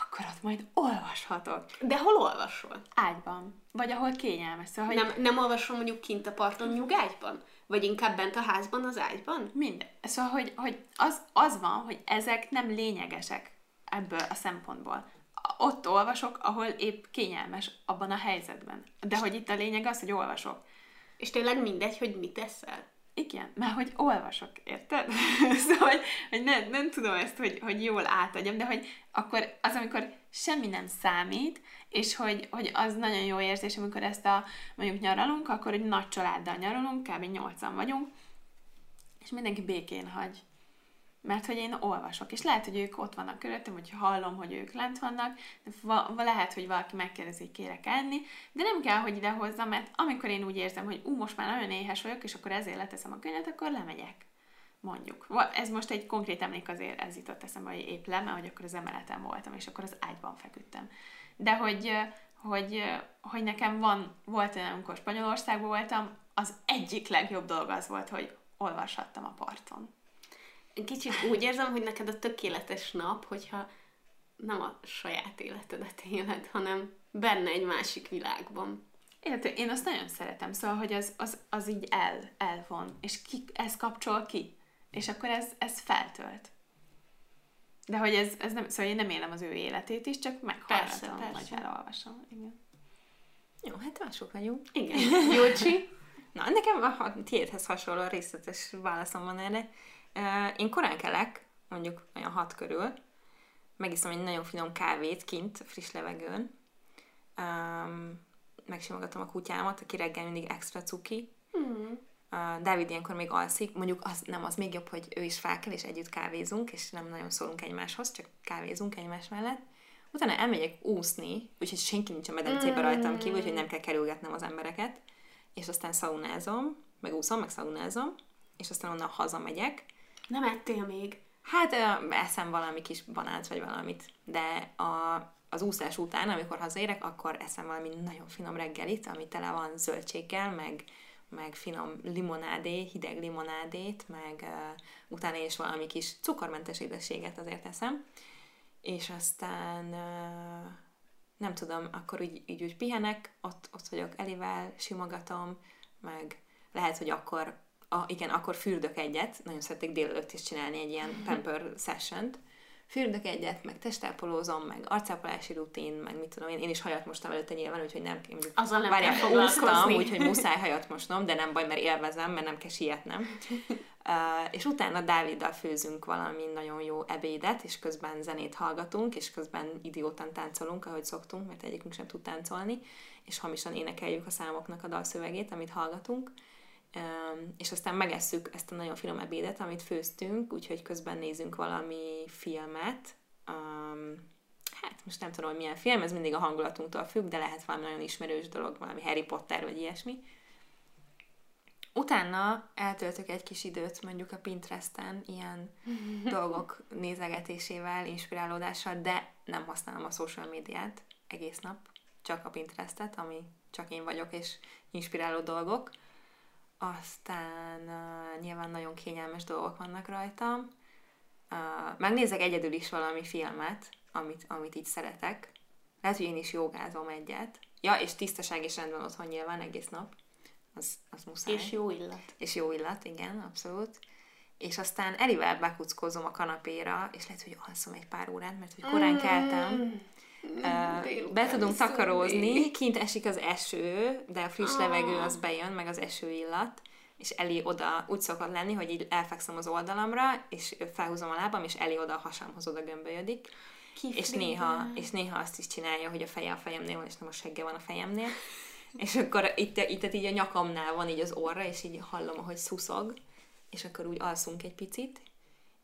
akkor ott majd olvashatok. De hol olvasol? Ágyban. Vagy ahol kényelmes. Szóval, hogy... nem, nem olvasol mondjuk kint a parton nyugágyban? Vagy inkább bent a házban, az ágyban? Minden. Szóval, hogy, hogy az, az van, hogy ezek nem lényegesek ebből a szempontból. Ott olvasok, ahol épp kényelmes abban a helyzetben. De hogy itt a lényeg az, hogy olvasok. És tényleg mindegy, hogy mit teszel? Igen, mert hogy olvasok, érted? szóval, hogy, hogy ne, nem tudom ezt, hogy, hogy jól átadjam, de hogy akkor az, amikor semmi nem számít, és hogy, hogy az nagyon jó érzés, amikor ezt a, mondjuk nyaralunk, akkor egy nagy családdal nyaralunk, kb. nyolcan vagyunk, és mindenki békén hagy mert hogy én olvasok, és lehet, hogy ők ott vannak körülöttem, hogy hallom, hogy ők lent vannak, de va- lehet, hogy valaki megkérdezi, hogy kérek enni, de nem kell, hogy ide hozzam, mert amikor én úgy érzem, hogy ú, most már nagyon éhes vagyok, és akkor ezért leteszem a könyvet, akkor lemegyek. Mondjuk. Ez most egy konkrét emlék azért, ez jutott eszembe, hogy épp le, mert hogy akkor az emeleten voltam, és akkor az ágyban feküdtem. De hogy, hogy, hogy nekem van, volt olyan, amikor Spanyolországban voltam, az egyik legjobb dolog az volt, hogy olvashattam a parton kicsit úgy érzem, hogy neked a tökéletes nap, hogyha nem a saját életedet éled, hanem benne egy másik világban. Érte, én azt nagyon szeretem, szóval, hogy az, az, az így el, elvon, és ki, ez kapcsol ki, és akkor ez, ez feltölt. De hogy ez, ez nem, szóval én nem élem az ő életét is, csak meghallgatom, vagy felolvasom. Igen. Jó, hát mások vagyunk. Igen. Júlcsi? Na, nekem a tiédhez hasonló részletes válaszom van erre. Én korán kelek, mondjuk olyan hat körül, megiszom egy nagyon finom kávét kint, friss levegőn, um, megsimogatom a kutyámat, aki reggel mindig extra cuki. Mm. Uh, Dávid ilyenkor még alszik, mondjuk az, nem, az még jobb, hogy ő is fel kell, és együtt kávézunk, és nem nagyon szólunk egymáshoz, csak kávézunk egymás mellett. utána elmegyek úszni, úgyhogy senki nincs a medencébe rajtam kívül, úgyhogy nem kell kerülgetnem az embereket, és aztán szaunázom, meg úszom, meg szaunázom, és aztán onnan hazamegyek. Nem ettél még? Hát eszem valami kis banánt, vagy valamit, de a, az úszás után, amikor hazaérek, akkor eszem valami nagyon finom reggelit, ami tele van zöldséggel, meg, meg finom limonádé, hideg limonádét, meg uh, utána is valami kis cukormentes édességet azért eszem. És aztán uh, nem tudom, akkor úgy, így úgy pihenek, ott, ott vagyok Elivel, simogatom, meg lehet, hogy akkor, a, igen, akkor fürdök egyet, nagyon szeretnék délelőtt is csinálni egy ilyen pamper session fürdök egyet, meg testápolózom, meg arcápolási rutin, meg mit tudom én, én is hajat mostam előtte nyilván, úgyhogy nem, Azzal nem várjál, úsztam, úgyhogy muszáj hajat mosnom, de nem baj, mert élvezem, mert nem kell sietnem. Uh, és utána Dáviddal főzünk valami nagyon jó ebédet, és közben zenét hallgatunk, és közben idiótan táncolunk, ahogy szoktunk, mert egyikünk sem tud táncolni, és hamisan énekeljük a számoknak a dalszövegét, amit hallgatunk. És aztán megesszük ezt a nagyon finom ebédet, amit főztünk, úgyhogy közben nézünk valami filmet. Um, hát most nem tudom, hogy milyen film, ez mindig a hangulatunktól függ, de lehet valami nagyon ismerős dolog, valami Harry Potter vagy ilyesmi. Utána eltöltök egy kis időt mondjuk a Pinteresten ilyen dolgok nézegetésével, inspirálódással, de nem használom a social médiát egész nap, csak a Pinterestet, ami csak én vagyok, és inspiráló dolgok. Aztán uh, nyilván nagyon kényelmes dolgok vannak rajtam. Uh, megnézek egyedül is valami filmet, amit, amit így szeretek. Lehet, hogy én is jogázom egyet. Ja, és tisztaság és rend van otthon nyilván egész nap. Az, az muszáj. És jó illat. És jó illat, igen, abszolút. És aztán Elivel bekuckózom a kanapéra, és lehet, hogy alszom egy pár órát, mert hogy korán keltem. Uh, be tudunk takarózni, kint esik az eső, de a friss levegő az bejön, meg az eső illat, és Eli oda úgy szokott lenni, hogy így elfekszem az oldalamra, és felhúzom a lábam, és Eli oda a hasamhoz oda gömbölyödik. És néha, és néha azt is csinálja, hogy a feje a fejemnél van, és nem a segge van a fejemnél. És akkor itt, itt így a nyakamnál van így az orra, és így hallom, ahogy szuszog, és akkor úgy alszunk egy picit,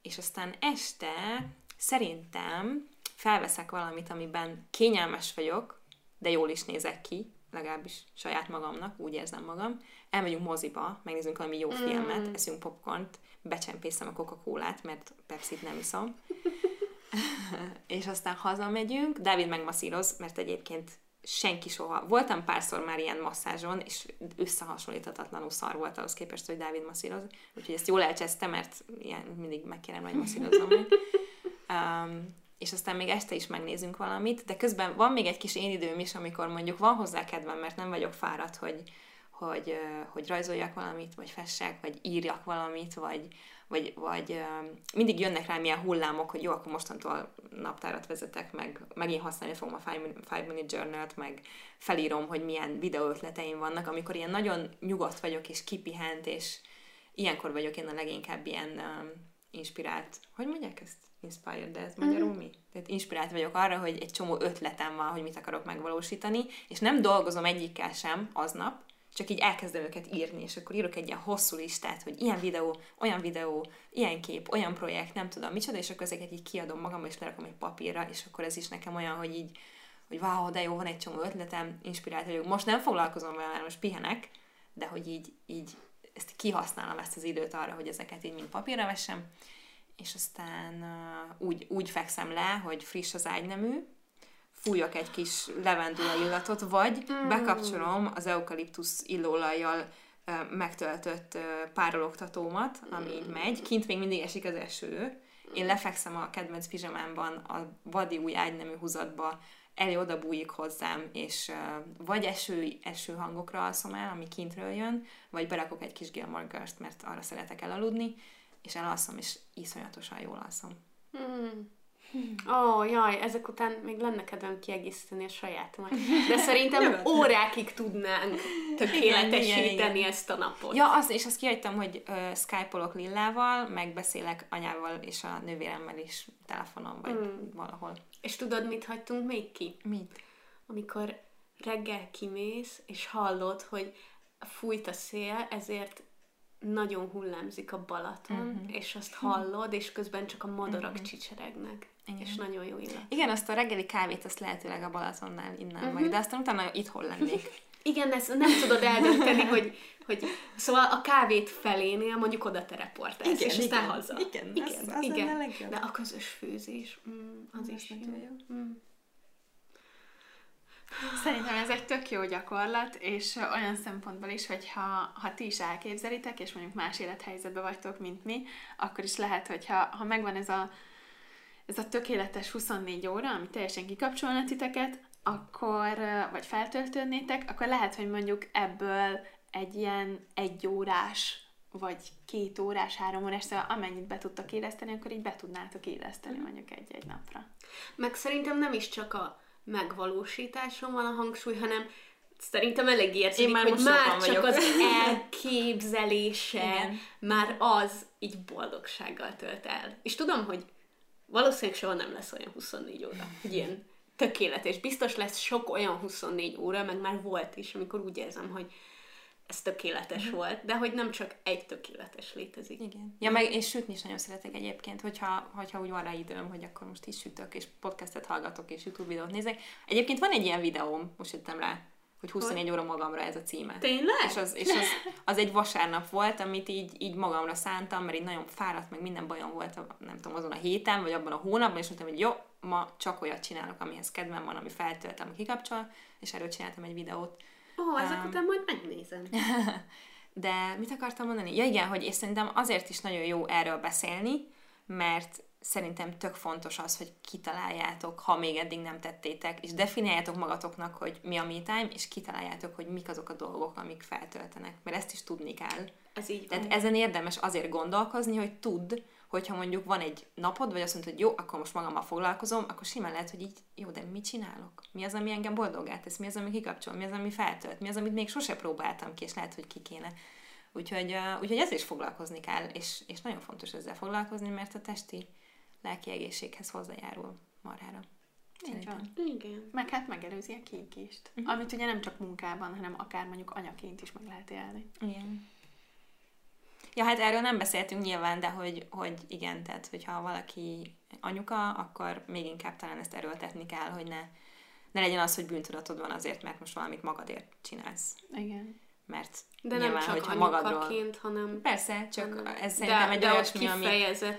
és aztán este szerintem felveszek valamit, amiben kényelmes vagyok, de jól is nézek ki, legalábbis saját magamnak, úgy érzem magam. Elmegyünk moziba, megnézünk valami jó filmet, mm. eszünk popcornt, becsempészem a Coca-Colát, mert Pepsi-t nem iszom. és aztán hazamegyünk, Dávid megmasszíroz, mert egyébként senki soha. Voltam párszor már ilyen masszázson, és összehasonlíthatatlanul szar volt ahhoz képest, hogy Dávid masszíroz. Úgyhogy ezt jól elcsesztem, mert ilyen mindig megkérem, hogy masszírozom. um, és aztán még este is megnézünk valamit, de közben van még egy kis én időm is, amikor mondjuk van hozzá kedvem, mert nem vagyok fáradt, hogy, hogy, hogy rajzoljak valamit, vagy fessek, vagy írjak valamit, vagy, vagy, vagy mindig jönnek rám ilyen hullámok, hogy jó, akkor mostantól naptárat vezetek, meg megint használni fogom a 5 Minute Journal-t, meg felírom, hogy milyen videó ötleteim vannak, amikor ilyen nagyon nyugodt vagyok, és kipihent, és ilyenkor vagyok én a leginkább ilyen um, inspirált. Hogy mondják ezt? Inspired, de ez magyarul mm-hmm. mi? Tehát inspirált vagyok arra, hogy egy csomó ötletem van, hogy mit akarok megvalósítani, és nem dolgozom egyikkel sem aznap, csak így elkezdem őket írni, és akkor írok egy ilyen hosszú listát, hogy ilyen videó, olyan videó, ilyen kép, olyan projekt, nem tudom micsoda, és akkor ezeket így kiadom magam, és lerakom egy papírra, és akkor ez is nekem olyan, hogy így, hogy wow, de jó, van egy csomó ötletem, inspirált vagyok. Most nem foglalkozom vele, most pihenek, de hogy így, így ezt kihasználom ezt az időt arra, hogy ezeket így mind papírra vessem, és aztán úgy, úgy fekszem le, hogy friss az ágynemű, fújok egy kis levendula illatot, vagy mm. bekapcsolom az eukaliptusz illóolajjal megtöltött párologtatómat, ami mm. így megy. Kint még mindig esik az eső. Én lefekszem a kedvenc pizsamámban a vadi új ágynemű húzatba, elé oda bújik hozzám, és vagy eső, eső hangokra alszom el, ami kintről jön, vagy berakok egy kis Gilmore Girls-t, mert arra szeretek elaludni, és elalszom, és iszonyatosan jól alszom. Mm. Ó, oh, jaj, ezek után még lenne kedvem kiegészíteni a sajátomat. De szerintem órákig tudnánk tökéletesíteni ezt a napot. Ja, az, és azt kihagytam, hogy uh, skype-olok Lillával, megbeszélek anyával és a nővéremmel is telefonon, vagy mm. valahol. És tudod, mit hagytunk még ki? Mit? Amikor reggel kimész, és hallod, hogy fújt a szél, ezért nagyon hullámzik a Balaton, uh-huh. és azt hallod, és közben csak a madarak uh-huh. csicseregnek. Igen. és nagyon jó illat. Igen, azt a reggeli kávét azt lehetőleg a Balatonnál innen uh-huh. meg, de aztán utána itthon lennék. Igen, ezt nem tudod eldönteni, hogy, hogy szóval a kávét felénél mondjuk oda teleportálsz, Igen, és igen, aztán haza. igen, igen, az- az igen. legjobb. De a közös főzés, mm, az is nagyon jó. Mm. Szerintem ez egy tök jó gyakorlat, és olyan szempontból is, hogy ha, ha ti is elképzelitek, és mondjuk más élethelyzetben vagytok, mint mi, akkor is lehet, hogy ha, ha megvan ez a, ez a tökéletes 24 óra, ami teljesen kikapcsolna titeket, akkor, vagy feltöltődnétek, akkor lehet, hogy mondjuk ebből egy ilyen egy órás, vagy két órás, három órás, szóval amennyit be tudtak éleszteni, akkor így be tudnátok éleszteni mondjuk egy-egy napra. Meg szerintem nem is csak a megvalósításon van a hangsúly, hanem szerintem elég érződik, Én már hogy már csak vagyok. az elképzelése, Igen. már az így boldogsággal tölt el. És tudom, hogy valószínűleg soha nem lesz olyan 24 óra, hogy ilyen tökéletes. Biztos lesz sok olyan 24 óra, meg már volt is, amikor úgy érzem, hogy ez tökéletes Mhm. volt, de hogy nem csak egy tökéletes létezik. Igen. Ja, meg én sütni is nagyon szeretek egyébként, hogyha, hogyha úgy van rá időm, hogy akkor most is sütök, és podcastet hallgatok, és YouTube videót nézek. Egyébként van egy ilyen videóm, most jöttem rá, hogy 24 óra magamra ez a címe. Tényleg? És, az, és az, az, egy vasárnap volt, amit így, így magamra szántam, mert így nagyon fáradt, meg minden bajom volt, nem tudom, azon a héten, vagy abban a hónapban, és mondtam, hogy jó, ma csak olyat csinálok, amihez kedvem van, ami feltöltem, kikapcsol, és erről csináltam egy videót. Ó, ezek Um, után majd megnézem. De mit akartam mondani? Ja igen, hogy és szerintem azért is nagyon jó erről beszélni, mert szerintem tök fontos az, hogy kitaláljátok, ha még eddig nem tettétek, és definiáljátok magatoknak, hogy mi a me time, és kitaláljátok, hogy mik azok a dolgok, amik feltöltenek. Mert ezt is tudni kell. Ez így Tehát van. ezen érdemes azért gondolkozni, hogy tudd, hogyha mondjuk van egy napod, vagy azt mondod, hogy jó, akkor most magammal foglalkozom, akkor simán lehet, hogy így, jó, de mit csinálok? Mi az, ami engem boldoggá tesz? Mi az, ami kikapcsol? Mi az, ami feltölt? Mi az, amit még sose próbáltam ki, és lehet, hogy ki kéne. Úgyhogy, uh, úgyhogy ezzel is foglalkozni kell, és, és nagyon fontos ezzel foglalkozni, mert a testi lelki egészséghez hozzájárul marhára. Szerintem. Igen. Meg hát megelőzi a kiégést, uh-huh. amit ugye nem csak munkában, hanem akár mondjuk anyaként is meg lehet élni. Igen. Ja, hát erről nem beszéltünk nyilván, de hogy, hogy igen, tehát hogyha valaki anyuka, akkor még inkább talán ezt erőltetni kell, hogy ne, ne legyen az, hogy bűntudatod van azért, mert most valamit magadért csinálsz. Igen. Mert De nyilván, nem csak hogyha anyukaként, magadról... hanem... Persze, csak hanem- ez szerintem egy de olyasmi, ami...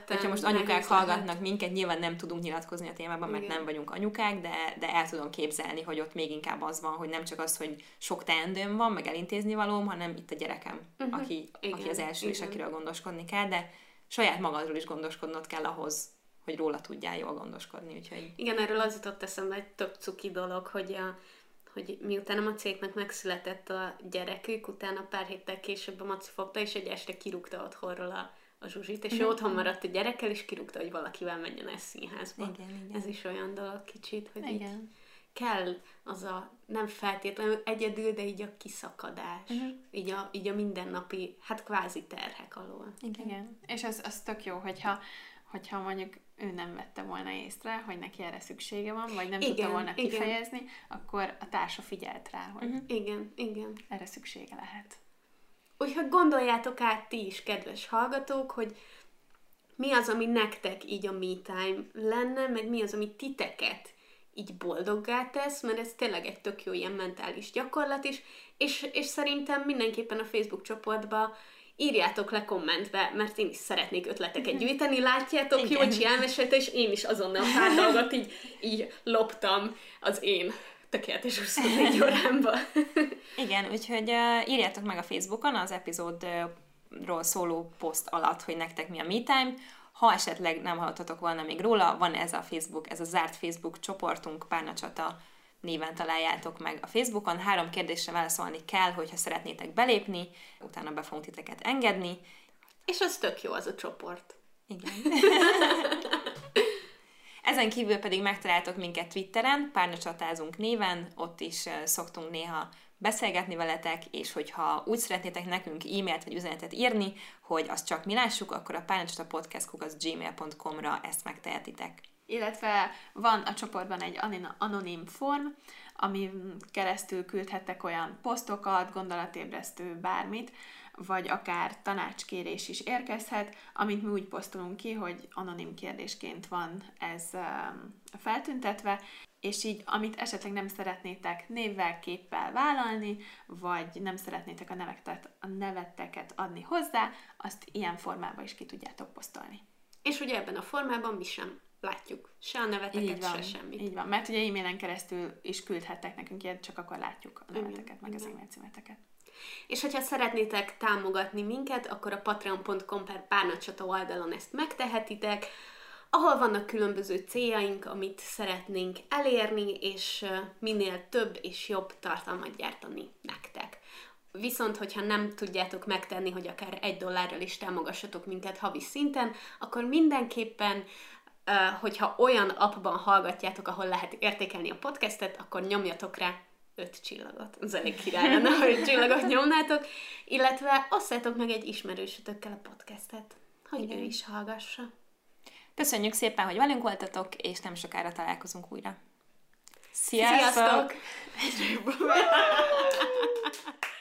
Hogyha most anyukák hallgatnak lehet. minket, nyilván nem tudunk nyilatkozni a témában, mert Igen. nem vagyunk anyukák, de, de el tudom képzelni, hogy ott még inkább az van, hogy nem csak az, hogy sok teendőm van, meg elintézni valóm, hanem itt a gyerekem, Mhm. aki, Igen, aki az első, és igen. akiről gondoskodni kell, de saját magadról is gondoskodnod kell ahhoz, hogy róla tudjál jól gondoskodni, úgyhogy Igen, erről az jutott eszembe egy tök cuki dolog, hogy, a, hogy miután a Macéknak megszületett a gyerekük, utána pár héttel később a Maci fogta, és egy este kirúgta otthonról a, a Zsuzsit, és ő otthon maradt a gyerekkel, és kirúgta, hogy valakivel menjen el színházba. Igen, igen. Ez is olyan dolog kicsit, hogy így Igen. kell az a, nem feltétlenül egyedül, de így a kiszakadás, Mhm. így, a, így a mindennapi, hát kvázi terhek alól. igen. Igen. És az, az tök jó, hogyha, hogyha mondjuk ő nem vette volna észre, hogy neki erre szüksége van, vagy nem Igen, tudta volna igen. kifejezni, akkor a társa figyelt rá, hogy Mhm. Igen, igen. erre szüksége lehet. Úgyhogy gondoljátok át ti is, kedves hallgatók, hogy mi az, ami nektek így a me time lenne, meg mi az, ami titeket így boldoggá tesz, mert ez tényleg egy tök jó ilyen mentális gyakorlat is, és, és szerintem mindenképpen a Facebook csoportba írjátok le kommentbe, mert én is szeretnék ötleteket gyűjteni, látjátok, Igen. Jócsi elmesélte, és én is azonnal pár dolgot így, így loptam az én tökéletes 24 órámba. Igen, úgyhogy uh, írjátok meg a Facebookon az epizódról szóló poszt alatt, hogy nektek mi a me time. Ha esetleg nem hallottatok volna még róla, van ez a Facebook, ez a zárt Facebook csoportunk, Párnacsata néven találjátok meg a Facebookon. Három kérdésre válaszolni kell, hogyha szeretnétek belépni, utána be fogunk titeket engedni. És az tök jó az a csoport. Igen. Ezen kívül pedig megtaláltok minket Twitteren, Párnacsatázunk néven, ott is szoktunk néha beszélgetni veletek, és hogyha úgy szeretnétek nekünk e-mailt vagy üzenetet írni, hogy azt csak mi lássuk, akkor a párnacsatapodcast.gmail.com-ra ezt megtehetitek. Illetve van a csoportban egy anonim form, ami keresztül küldhettek olyan posztokat, gondolatébresztő, bármit, vagy akár tanácskérés is érkezhet, amit mi úgy posztolunk ki, hogy anonim kérdésként van ez um, feltüntetve, és így, amit esetleg nem szeretnétek névvel, képpel vállalni, vagy nem szeretnétek a, nevetet, a neveteket adni hozzá, azt ilyen formában is ki tudjátok posztolni. És ugye ebben a formában mi sem látjuk se a neveteket, Így van, se semmit. Így van, mert ugye e-mailen keresztül is küldhettek nekünk ilyet, csak akkor látjuk a neveteket, meg az e-mail címeteket. És hogyha szeretnétek támogatni minket, akkor a patreon.com per párnacsata oldalon ezt megtehetitek, ahol vannak különböző céljaink, amit szeretnénk elérni, és minél több és jobb tartalmat gyártani nektek. Viszont, hogyha nem tudjátok megtenni, hogy akár egy dollárral is támogassatok minket havi szinten, akkor mindenképpen, hogyha olyan appban hallgatjátok, ahol lehet értékelni a podcastet, akkor nyomjatok rá öt csillagot. Az elég király lenne, ha öt csillagot nyomnátok. Illetve osszátok meg egy ismerősötökkel a podcastet, hogy Igen. ő is hallgassa. Köszönjük szépen, hogy velünk voltatok, és nem sokára találkozunk újra. Sziasztok! Sziasztok!